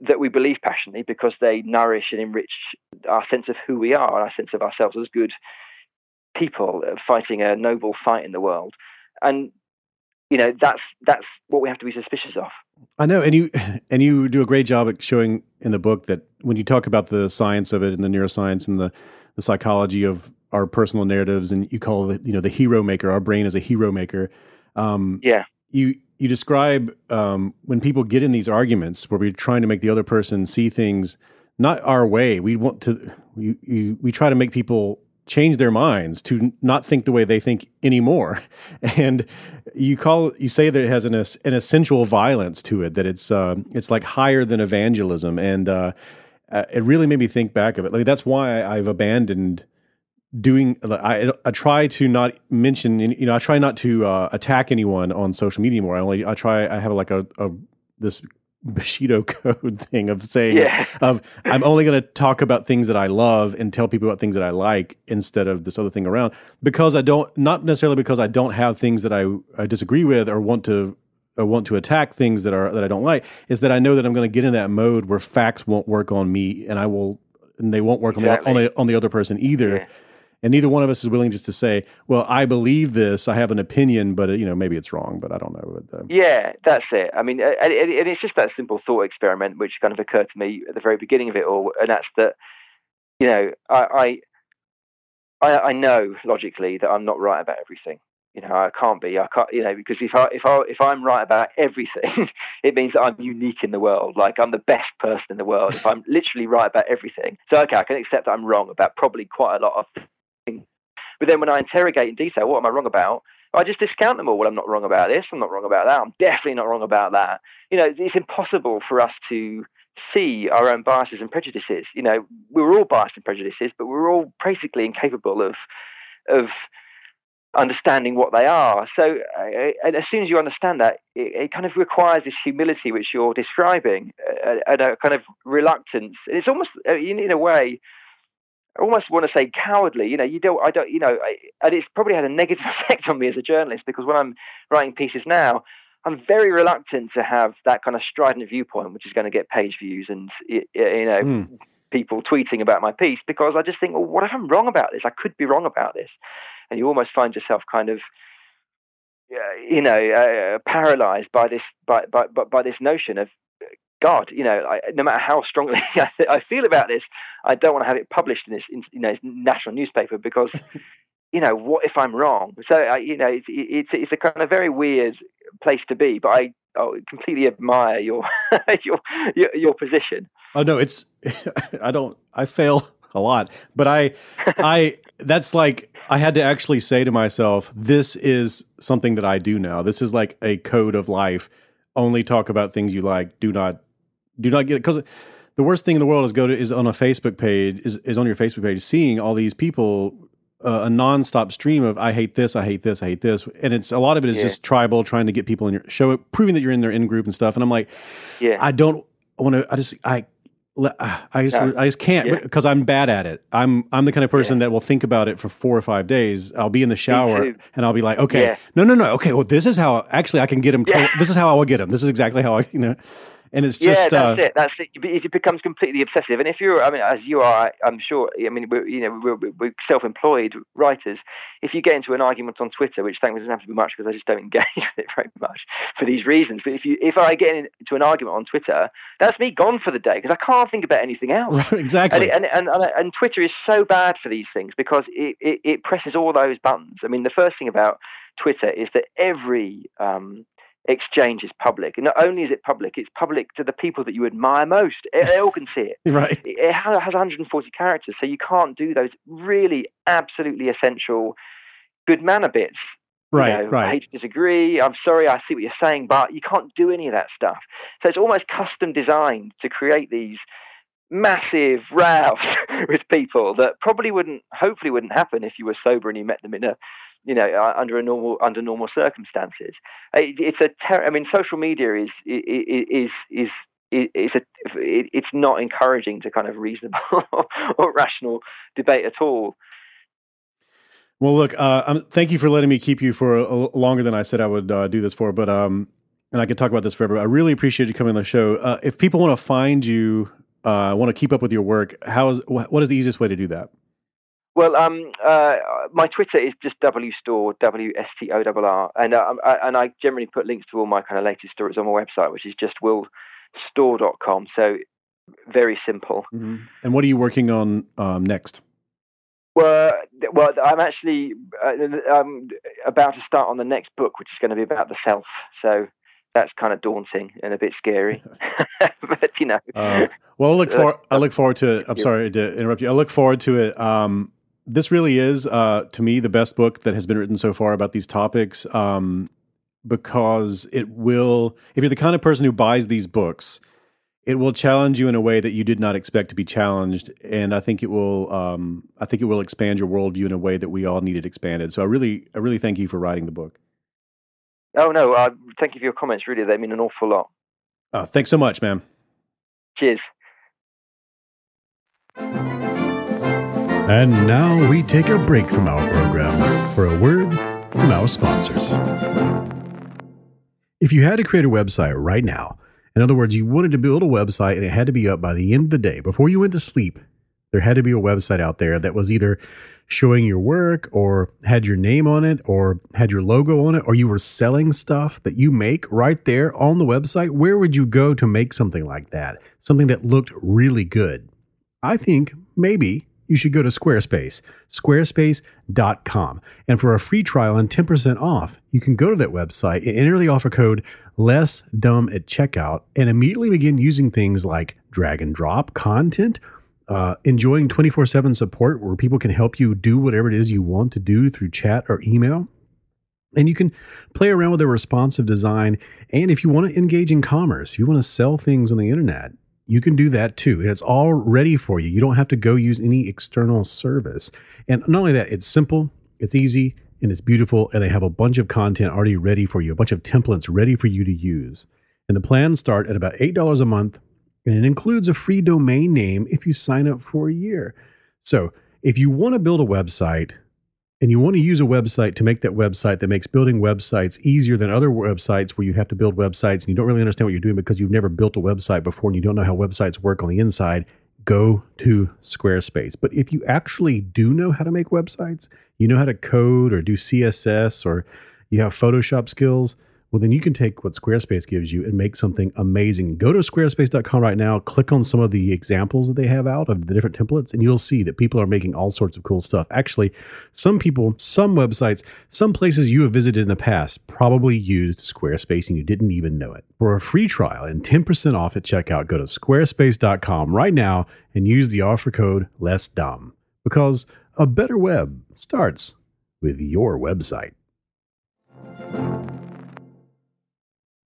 that we believe passionately because they nourish and enrich our sense of who we are, our sense of ourselves as good people fighting a noble fight in the world. And you know, that's that's what we have to be suspicious of. I know, and you and you do a great job at showing in the book that when you talk about the science of it and the neuroscience and the the psychology of our personal narratives, and you call it, you know, the hero maker. Our brain is a hero maker. Um, yeah. You you describe um, when people get in these arguments where we're trying to make the other person see things not our way. We want to we we, we try to make people change their minds to not think the way they think anymore and you call you say that it has an an essential violence to it that it's uh, it's like higher than evangelism and uh, uh, it really made me think back of it. Like that's why I've abandoned doing I, I try to not mention you know I try not to uh, attack anyone on social media more I only I try I have like a, a this Bushido code thing of saying yeah. of I'm only going to talk about things that I love and tell people about things that I like instead of this other thing around. Because I don't not necessarily because I don't have things that I, I disagree with or want to or want to attack things that are that I don't like is that I know that I'm going to get in that mode where facts won't work on me and I will and they won't work exactly. on the on the on the other person either. Yeah and neither one of us is willing just to say, "Well, I believe this. I have an opinion, but you know, maybe it's wrong." But I don't know. But, yeah, that's it. I mean, and, and it's just that simple thought experiment which kind of occurred to me at the very beginning of it all, and that's that. You know, I, I, I know logically that I'm not right about everything. You know, I can't be. I can't. You know, because if I if I if I'm right about everything, it means that I'm unique in the world. Like I'm the best person in the world. If I'm literally right about everything, so okay, I can accept that I'm wrong about probably quite a lot of things. but then when I interrogate in detail, what am I wrong about? I just discount them all. Well, I'm not wrong about this. I'm not wrong about that. I'm definitely not wrong about that. You know, it's impossible for us to see our own biases and prejudices. You know, we're all biased and prejudices, but we're all basically incapable of of understanding what they are. So, uh, and as soon as you understand that, it, it, kind of requires this humility which you're describing, uh, and a kind of reluctance. It's almost, uh, in, in a way, I almost want to say cowardly. You know, you don't, I don't, you know, I, and it's probably had a negative effect on me as a journalist because when I'm writing pieces now, I'm very reluctant to have that kind of strident viewpoint, which is going to get page views and you know Mm. people tweeting about my piece, because I just think, well, what if I'm wrong about this? I could be wrong about this, and you almost find yourself kind of uh, you know, uh, paralyzed by this by, by by this notion of God. You know, I, no matter how strongly I, I feel about this, I don't want to have it published in this, in, you know, national newspaper because, you know, what if I'm wrong? So, uh, you know, it's, it's it's a kind of very weird place to be. But I oh, completely admire your your, your your position. Oh no, it's I don't I fail a lot, but I I that's like I had to actually say to myself, this is something that I do now. This is like a code of life. Only talk about things you like. Do not do not get it because the worst thing in the world is go to is on a Facebook page is is on your Facebook page seeing all these people uh, a nonstop stream of I hate this, I hate this, I hate this, and it's a lot of it is Yeah. just tribal, trying to get people in your show it, proving that you're in their in group and stuff. And I'm like, Yeah. I don't want to. I just I. le- uh, I just, No. I just can't Yeah. because I'm bad at it. I'm I'm the kind of person that will think about it for four or five days. I'll be in the shower and I'll be like, okay, Yeah. no, no, no, okay. Well, this is how actually I can get him. This is how I will get him. This is exactly how I, you know. And it's just yeah, uh, that's it. That's it. It becomes completely obsessive. And if you're, I mean, as you are, I'm sure. I mean, we're, you know, we're, we're self-employed writers. If you get into an argument on Twitter, which thankfully doesn't have to be much because I just don't engage with it very much for these reasons. But if you, if I get into an argument on Twitter, that's me gone for the day because I can't think about anything else. Right, exactly. And, it- and, and, and, and Twitter is so bad for these things because it, it, it presses all those buttons. I mean, the first thing about Twitter is that every um, exchange is public. And not only is it public, it's public to the people that you admire most. They all can see it. right. It has 140 characters, so you can't do those really absolutely essential good manner bits. You Right, know, right. I hate to disagree. I'm sorry. I see what you're saying, but you can't do any of that stuff. So it's almost custom designed to create these massive rows with people that probably wouldn't, hopefully, wouldn't happen if you were sober and you met them in a, you know, uh, under a normal under normal circumstances. It, it's a. Ter- I mean, social media is i- i- is is. It's a. It's not encouraging to kind of reasonable or rational debate at all. Well, look, uh, thank you for letting me keep you for a, a- longer than I said I would uh, do this for. But um, and I could talk about this forever. I really appreciate you coming on the show. Uh, if people want to find you, uh, want to keep up with your work, how is wh- what is the easiest way to do that? Well, um, uh, my Twitter is just wstorr, W S T O R R, and uh, I, and I generally put links to all my kind of latest stories on my website, which is just willstorr.com. So very simple. And what are you working on um, next? Well, well, I'm actually uh, um, about to start on the next book, which is going to be about the self. So that's kind of daunting and a bit scary, but you know. Uh, well, I look for I look forward to it. I'm sorry to interrupt you. I look forward to it. Um, this really is, uh, to me, the best book that has been written so far about these topics. Um, because it will, if you're the kind of person who buys these books, it will challenge you in a way that you did not expect to be challenged, and I think it will. Um, I think it will expand your worldview in a way that we all needed expanded. So I really, I really thank you for writing the book. Oh no! Uh, thank you for your comments. Really, they mean an awful lot. Uh, thanks so much, man. Cheers. And now we take a break from our program for a word from our sponsors. If you had to create a website right now, in other words, you wanted to build a website and it had to be up by the end of the day, before you went to sleep, there had to be a website out there that was either showing your work or had your name on it or had your logo on it or you were selling stuff that you make right there on the website. Where would you go to make something like that? Something that looked really good. I think maybe you should go to Squarespace, squarespace.com. And for a free trial and 10% off, you can go to that website and enter the offer code less dumb at checkout and immediately begin using things like drag and drop content, uh, enjoying 24 7 support where people can help you do whatever it is you want to do through chat or email. And you can play around with a responsive design. And if you want to engage in commerce, you want to sell things on the internet, you can do that too. And it's all ready for you. You don't have to go use any external service. And not only that, it's simple, it's easy, and it's beautiful. And they have a bunch of content already ready for you, a bunch of templates ready for you to use. And the plans start at about $8 a month. And it includes a free domain name if you sign up for a year. So if you want to build a website, and you want to use a website to make that website that makes building websites easier than other websites where you have to build websites and you don't really understand what you're doing because you've never built a website before and you don't know how websites work on the inside, go to Squarespace. But if you actually do know how to make websites, you know how to code or do CSS or you have Photoshop skills, well, then you can take what Squarespace gives you and make something amazing. Go to squarespace.com right now, click on some of the examples that they have out of the different templates, and you'll see that people are making all sorts of cool stuff. Actually, some people, some websites, some places you have visited in the past probably used Squarespace and you didn't even know it. For a free trial and 10% off at checkout, go to squarespace.com right now and use the offer code less dumb because a better web starts with your website.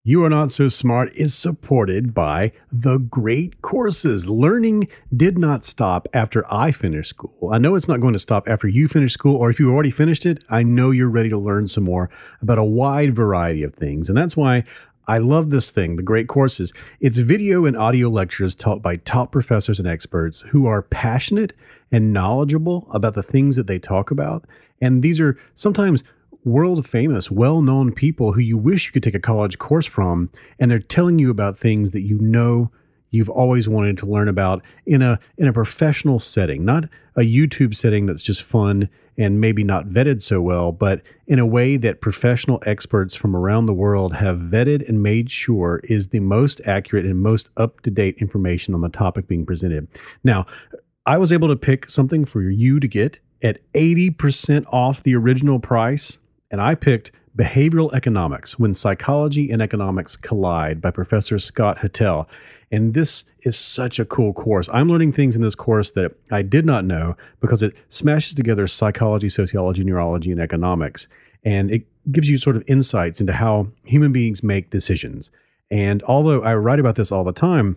You Are Not So Smart is supported by the great courses. Learning did not stop after I finished school. I know it's not going to stop after you finish school, or if you already finished it, I know you're ready to learn some more about a wide variety of things. And that's why I love this thing, the great courses. It's video and audio lectures taught by top professors and experts who are passionate and knowledgeable about the things that they talk about. And these are sometimes world famous, well known people who you wish you could take a college course from, and they're telling you about things that you know you've always wanted to learn about in a in a professional setting, not a YouTube setting that's just fun and maybe not vetted so well, but in a way that professional experts from around the world have vetted and made sure is the most accurate and most up to date information on the topic being presented. Now, I was able to pick something for you to get at 80% off the original price and I picked Behavioral Economics When Psychology and Economics Collide by Professor Scott Huettel. And this is such a cool course. I'm learning things in this course that I did not know because it smashes together psychology, sociology, neurology, and economics. And it gives you sort of insights into how human beings make decisions. And although I write about this all the time,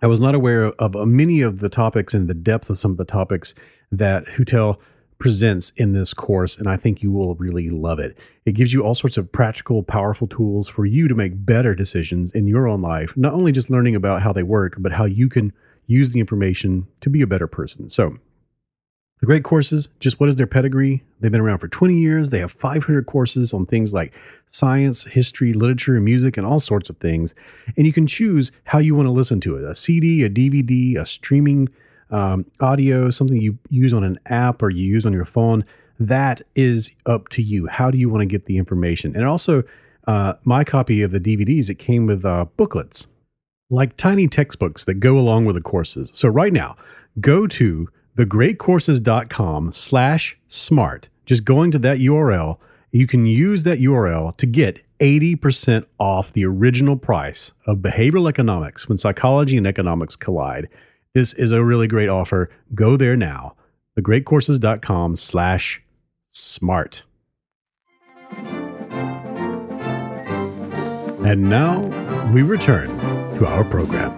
I was not aware of many of the topics and the depth of some of the topics that Huettel presents in this course, and I think you will really love it. It gives you all sorts of practical, powerful tools for you to make better decisions in your own life, not only just learning about how they work, but how you can use the information to be a better person. So, the great courses, just what is their pedigree? They've been around for 20 years. They have 500 courses on things like science, history, literature, music, and all sorts of things. And you can choose how you want to listen to it a CD, a DVD, a streaming um, audio, something you use on an app or you use on your phone, that is up to you. How do you want to get the information? And also, uh, my copy of the DVDs, it came with uh, booklets, like tiny textbooks that go along with the courses. So right now, go to thegreatcourses.com slash smart. Just going to that URL, you can use that URL to get 80% off the original price of behavioral economics when psychology and economics collide. This is a really great offer. Go there now. Thegreatcourses.com slash smart. And now we return to our program.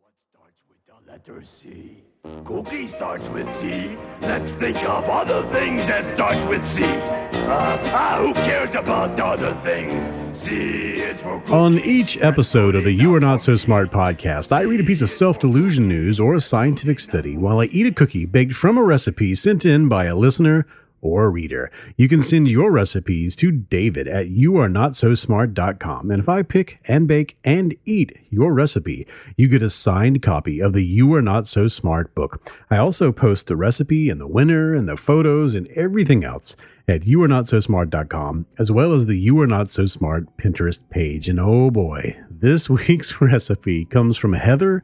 What starts with the letter C. Cookie starts with C. Let's think of other things that starts with C. Uh, ah, who cares about other things? C is for cookie. On each episode of the You Are Not So Smart podcast, I read a piece of self delusion news or a scientific study while I eat a cookie baked from a recipe sent in by a listener or reader. You can send your recipes to David at youarenotsosmart.com. And if I pick and bake and eat your recipe, you get a signed copy of the You Are Not So Smart book. I also post the recipe and the winner and the photos and everything else at youarenotsosmart.com, as well as the You Are Not So Smart Pinterest page. And oh boy, this week's recipe comes from Heather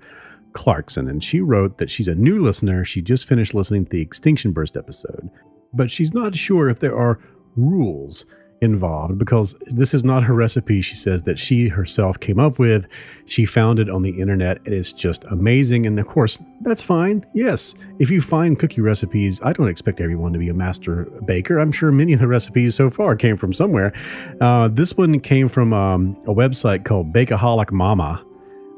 Clarkson, and she wrote that she's a new listener. She just finished listening to the Extinction Burst episode but she's not sure if there are rules involved because this is not her recipe. She says that she herself came up with she found it on the internet and it is just amazing. And of course that's fine. Yes if you find cookie recipes i don't expect everyone to be a master baker. I'm sure many of the recipes so far came from somewhere. Uh, this one came from um, a website called bakeaholic mama.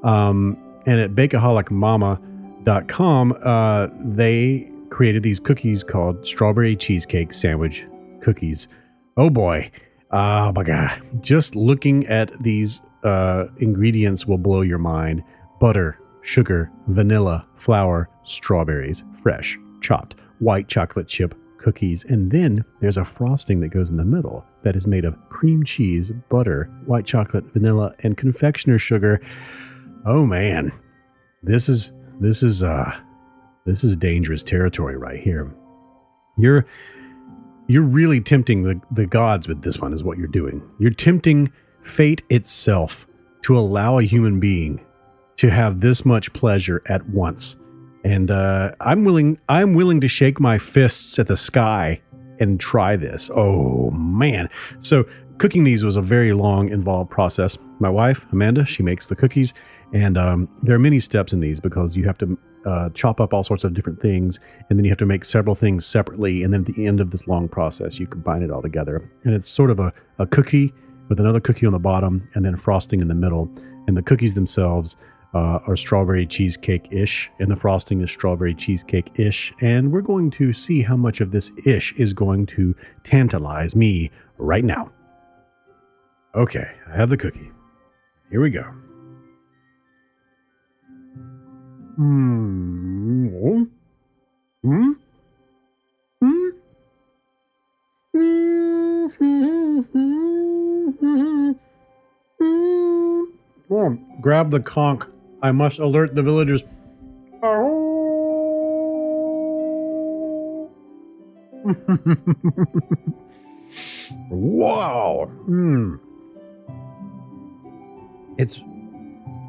Um, and at bakeaholicmama.com uh, they created these cookies called strawberry cheesecake sandwich cookies. Oh boy. Oh my God. Just looking at these uh, ingredients will blow your mind butter, sugar, vanilla, flour, strawberries, fresh, chopped, white chocolate chip cookies. And then there's a frosting that goes in the middle that is made of cream cheese, butter, white chocolate, vanilla, and confectioner sugar. Oh man, this is this is uh this is dangerous territory right here. You're you're really tempting the, the gods with this one is what you're doing. You're tempting fate itself to allow a human being to have this much pleasure at once. And uh, I'm willing I'm willing to shake my fists at the sky and try this. Oh man. So cooking these was a very long involved process. My wife, Amanda, she makes the cookies and um, there are many steps in these because you have to uh, chop up all sorts of different things, and then you have to make several things separately. And then at the end of this long process, you combine it all together. And it's sort of a, a cookie with another cookie on the bottom and then frosting in the middle. And the cookies themselves uh, are strawberry cheesecake ish, and the frosting is strawberry cheesecake ish. And we're going to see how much of this ish is going to tantalize me right now. Okay, I have the cookie. Here we go. Hmm. Hmm. Hmm. Oh, grab the conch. I must alert the villagers. wow. Hmm. It's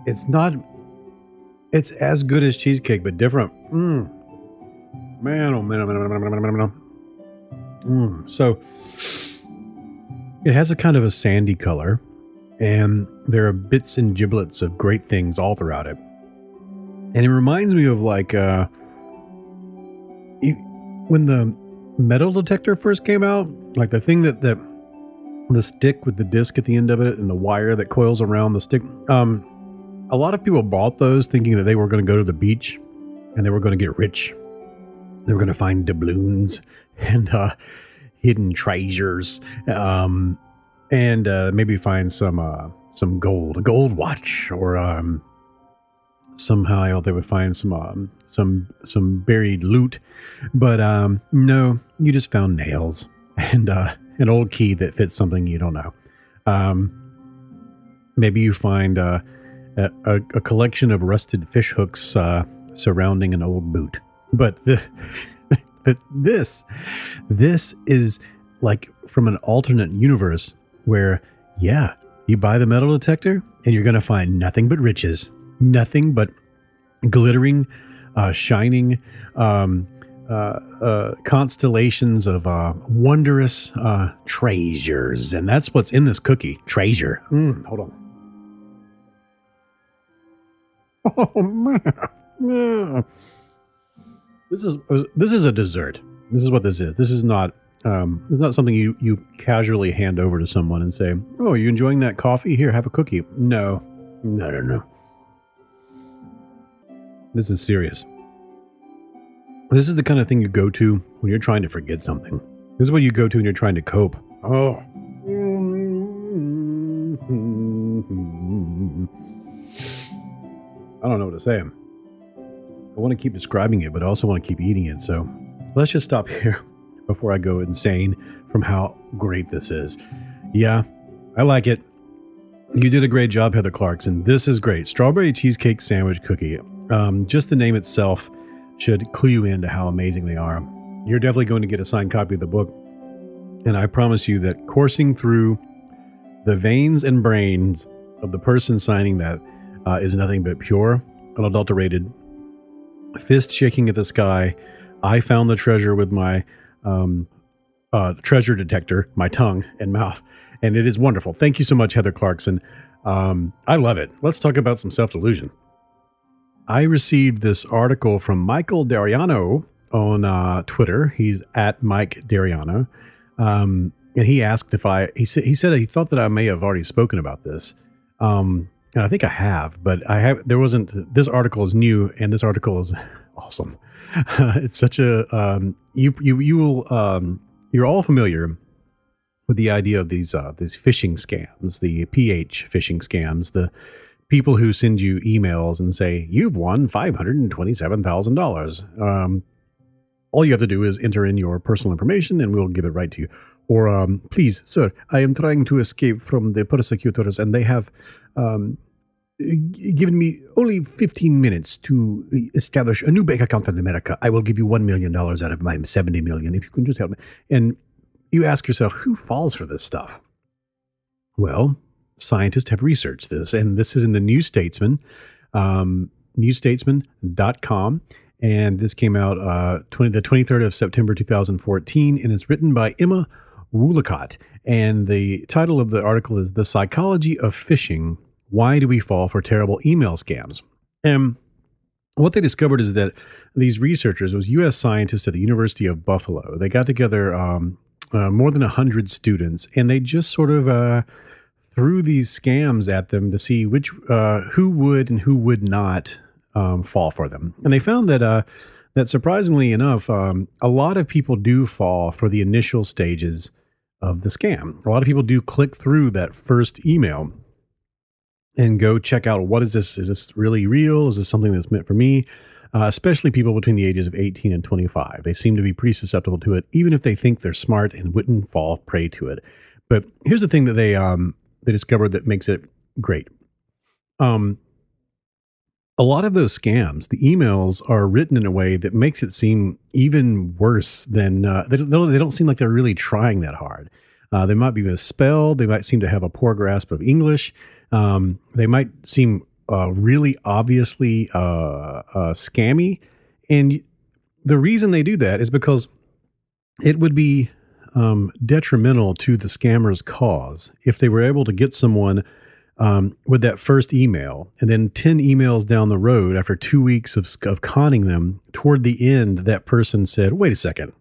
it's not it's as good as cheesecake, but different. Mm. Man, oh man, oh man, oh man, oh man, oh man, oh. Mm. So it has a kind of a sandy color, and there are bits and giblets of great things all throughout it. And it reminds me of like uh, when the metal detector first came out, like the thing that that the stick with the disc at the end of it and the wire that coils around the stick. Um, a lot of people bought those thinking that they were going to go to the beach and they were going to get rich. They were going to find doubloons and uh, hidden treasures, um, and uh, maybe find some uh, some gold, a gold watch, or um, somehow they would find some um, some some buried loot. But um, no, you just found nails and uh, an old key that fits something you don't know. Um, maybe you find uh, a, a, collection of rusted fish hooks uh, surrounding an old boot. But the, this, this is like from an alternate universe where, yeah, you buy the metal detector and you're going to find nothing but riches, nothing but glittering, uh, shining um, uh, uh, constellations of uh, wondrous uh, treasures, and that's what's in this cookie. Treasure. Mm, hold on. Oh man. Yeah. This is this is a dessert. This is what this is. This is not um, it's not something you you casually hand over to someone and say, "Oh, are you enjoying that coffee? Here, have a cookie." No, no, no, no. This is serious. This is the kind of thing you go to when you're trying to forget something. This is what you go to when you're trying to cope. Oh. I don't know what to say. I want to keep describing it, but I also want to keep eating it. So let's just stop here before I go insane from how great this is. Yeah, I like it. You did a great job, Heather Clarkson. This is great. Strawberry cheesecake sandwich cookie. Um, just the name itself should clue you into how amazing they are. You're definitely going to get a signed copy of the book. And I promise you that coursing through the veins and brains of the person signing that uh, is nothing but pure, unadulterated, fist shaking at the sky. I found the treasure with my um, uh, treasure detector, my tongue and mouth, and it is wonderful. Thank you so much, Heather Clarkson. Um, I love it. Let's talk about some self delusion. I received this article from Michael Dariano on uh, Twitter. He's at Mike Dariano. Um, and he asked if I, he said, he said he thought that I may have already spoken about this. Um, and I think I have, but I have. There wasn't. This article is new, and this article is awesome. it's such a um, you you you will um, you're all familiar with the idea of these uh, these phishing scams, the PH phishing scams, the people who send you emails and say you've won five hundred and twenty-seven thousand um, dollars. All you have to do is enter in your personal information, and we'll give it right to you. Or um, please, sir, I am trying to escape from the persecutors, and they have um, given me only 15 minutes to establish a new bank account in America. I will give you $1 million out of my 70 million if you can just help me. And you ask yourself, who falls for this stuff? Well, scientists have researched this, and this is in the New Statesman, um, newstatesman.com. And this came out uh, 20, the 23rd of September 2014, and it's written by Emma Woollacott. And the title of the article is The Psychology of Phishing Why Do We Fall for Terrible Email Scams? And what they discovered is that these researchers, was U.S. scientists at the University of Buffalo, they got together um, uh, more than 100 students, and they just sort of uh, threw these scams at them to see which uh, who would and who would not um, fall for them. And they found that uh, that surprisingly enough, um, a lot of people do fall for the initial stages of the scam. A lot of people do click through that first email and go check out what is this? Is this really real? Is this something that's meant for me? Uh, especially people between the ages of 18 and 25. They seem to be pretty susceptible to it, even if they think they're smart and wouldn't fall prey to it. But here's the thing that they um, they discovered that makes it great. Um, a lot of those scams, the emails are written in a way that makes it seem even worse than uh, they, don't, they don't seem like they're really trying that hard. Uh, they might be misspelled. They might seem to have a poor grasp of English. Um, they might seem uh, really obviously uh, uh, scammy. And the reason they do that is because it would be um, detrimental to the scammer's cause if they were able to get someone um, with that first email. And then 10 emails down the road after two weeks of, of conning them toward the end that person said wait a second.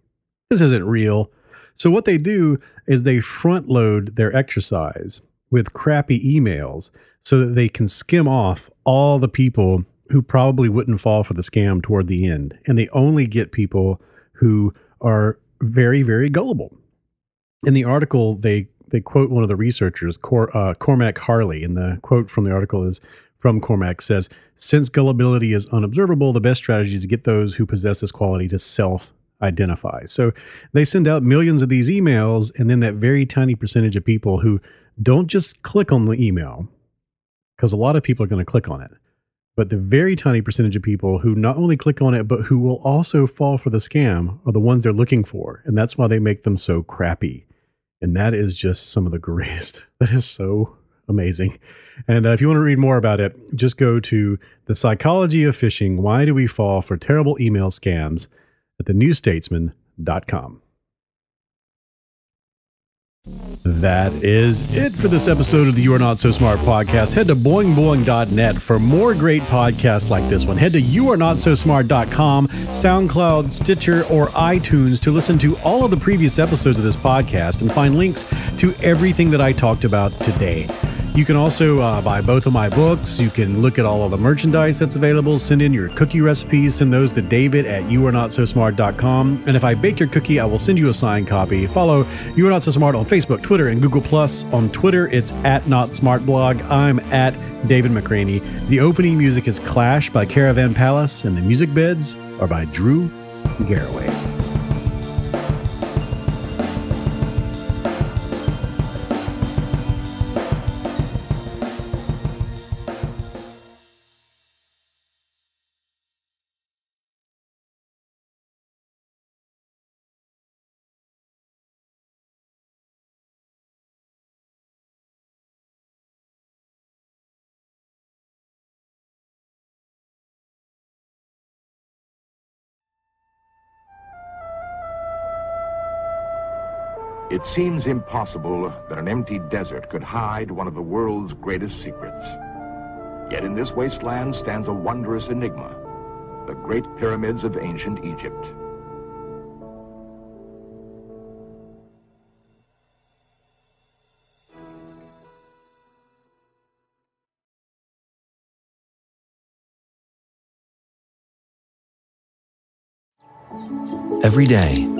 This isn't real. So what they do is they front load their exercise with crappy emails so that they can skim off all the people who probably wouldn't fall for the scam toward the end. And they only get people who are very very gullible. In the article they they quote one of the researchers, Cor, uh, Cormac Herley, and the quote from the article is from Cormac says, "Since gullibility is unobservable, the best strategy is to get those who possess this quality to self-identify." So they send out millions of these emails, and then that very tiny percentage of people who don't just click on the email, because a lot of people are going to click on it. But the very tiny percentage of people who not only click on it, but who will also fall for the scam are the ones they're looking for. And that's why they make them so crappy. And that is just some of the greatest. That is so amazing. And uh, if you want to read more about it, just go to The Psychology of Phishing Why Do We Fall for Terrible Email Scams at thenewstatesman.com. That is it for this episode of the You Are Not So Smart podcast. Head to boingboing.net for more great podcasts like this one. Head to youarenotsosmart.com, SoundCloud, Stitcher, or iTunes to listen to all of the previous episodes of this podcast and find links to everything that I talked about today. You can also uh, buy both of my books. You can look at all of the merchandise that's available. Send in your cookie recipes. Send those to David at youarenotsosmart.com. And if I bake your cookie, I will send you a signed copy. Follow You Are Not So Smart on Facebook, Twitter, and Google Plus. On Twitter, it's at Not Smart Blog. I'm at David McRaney. The opening music is Clash by Caravan Palace, and the music beds are by Drew Garraway. It seems impossible that an empty desert could hide one of the world's greatest secrets. Yet in this wasteland stands a wondrous enigma, the Great Pyramids of ancient Egypt. Every day,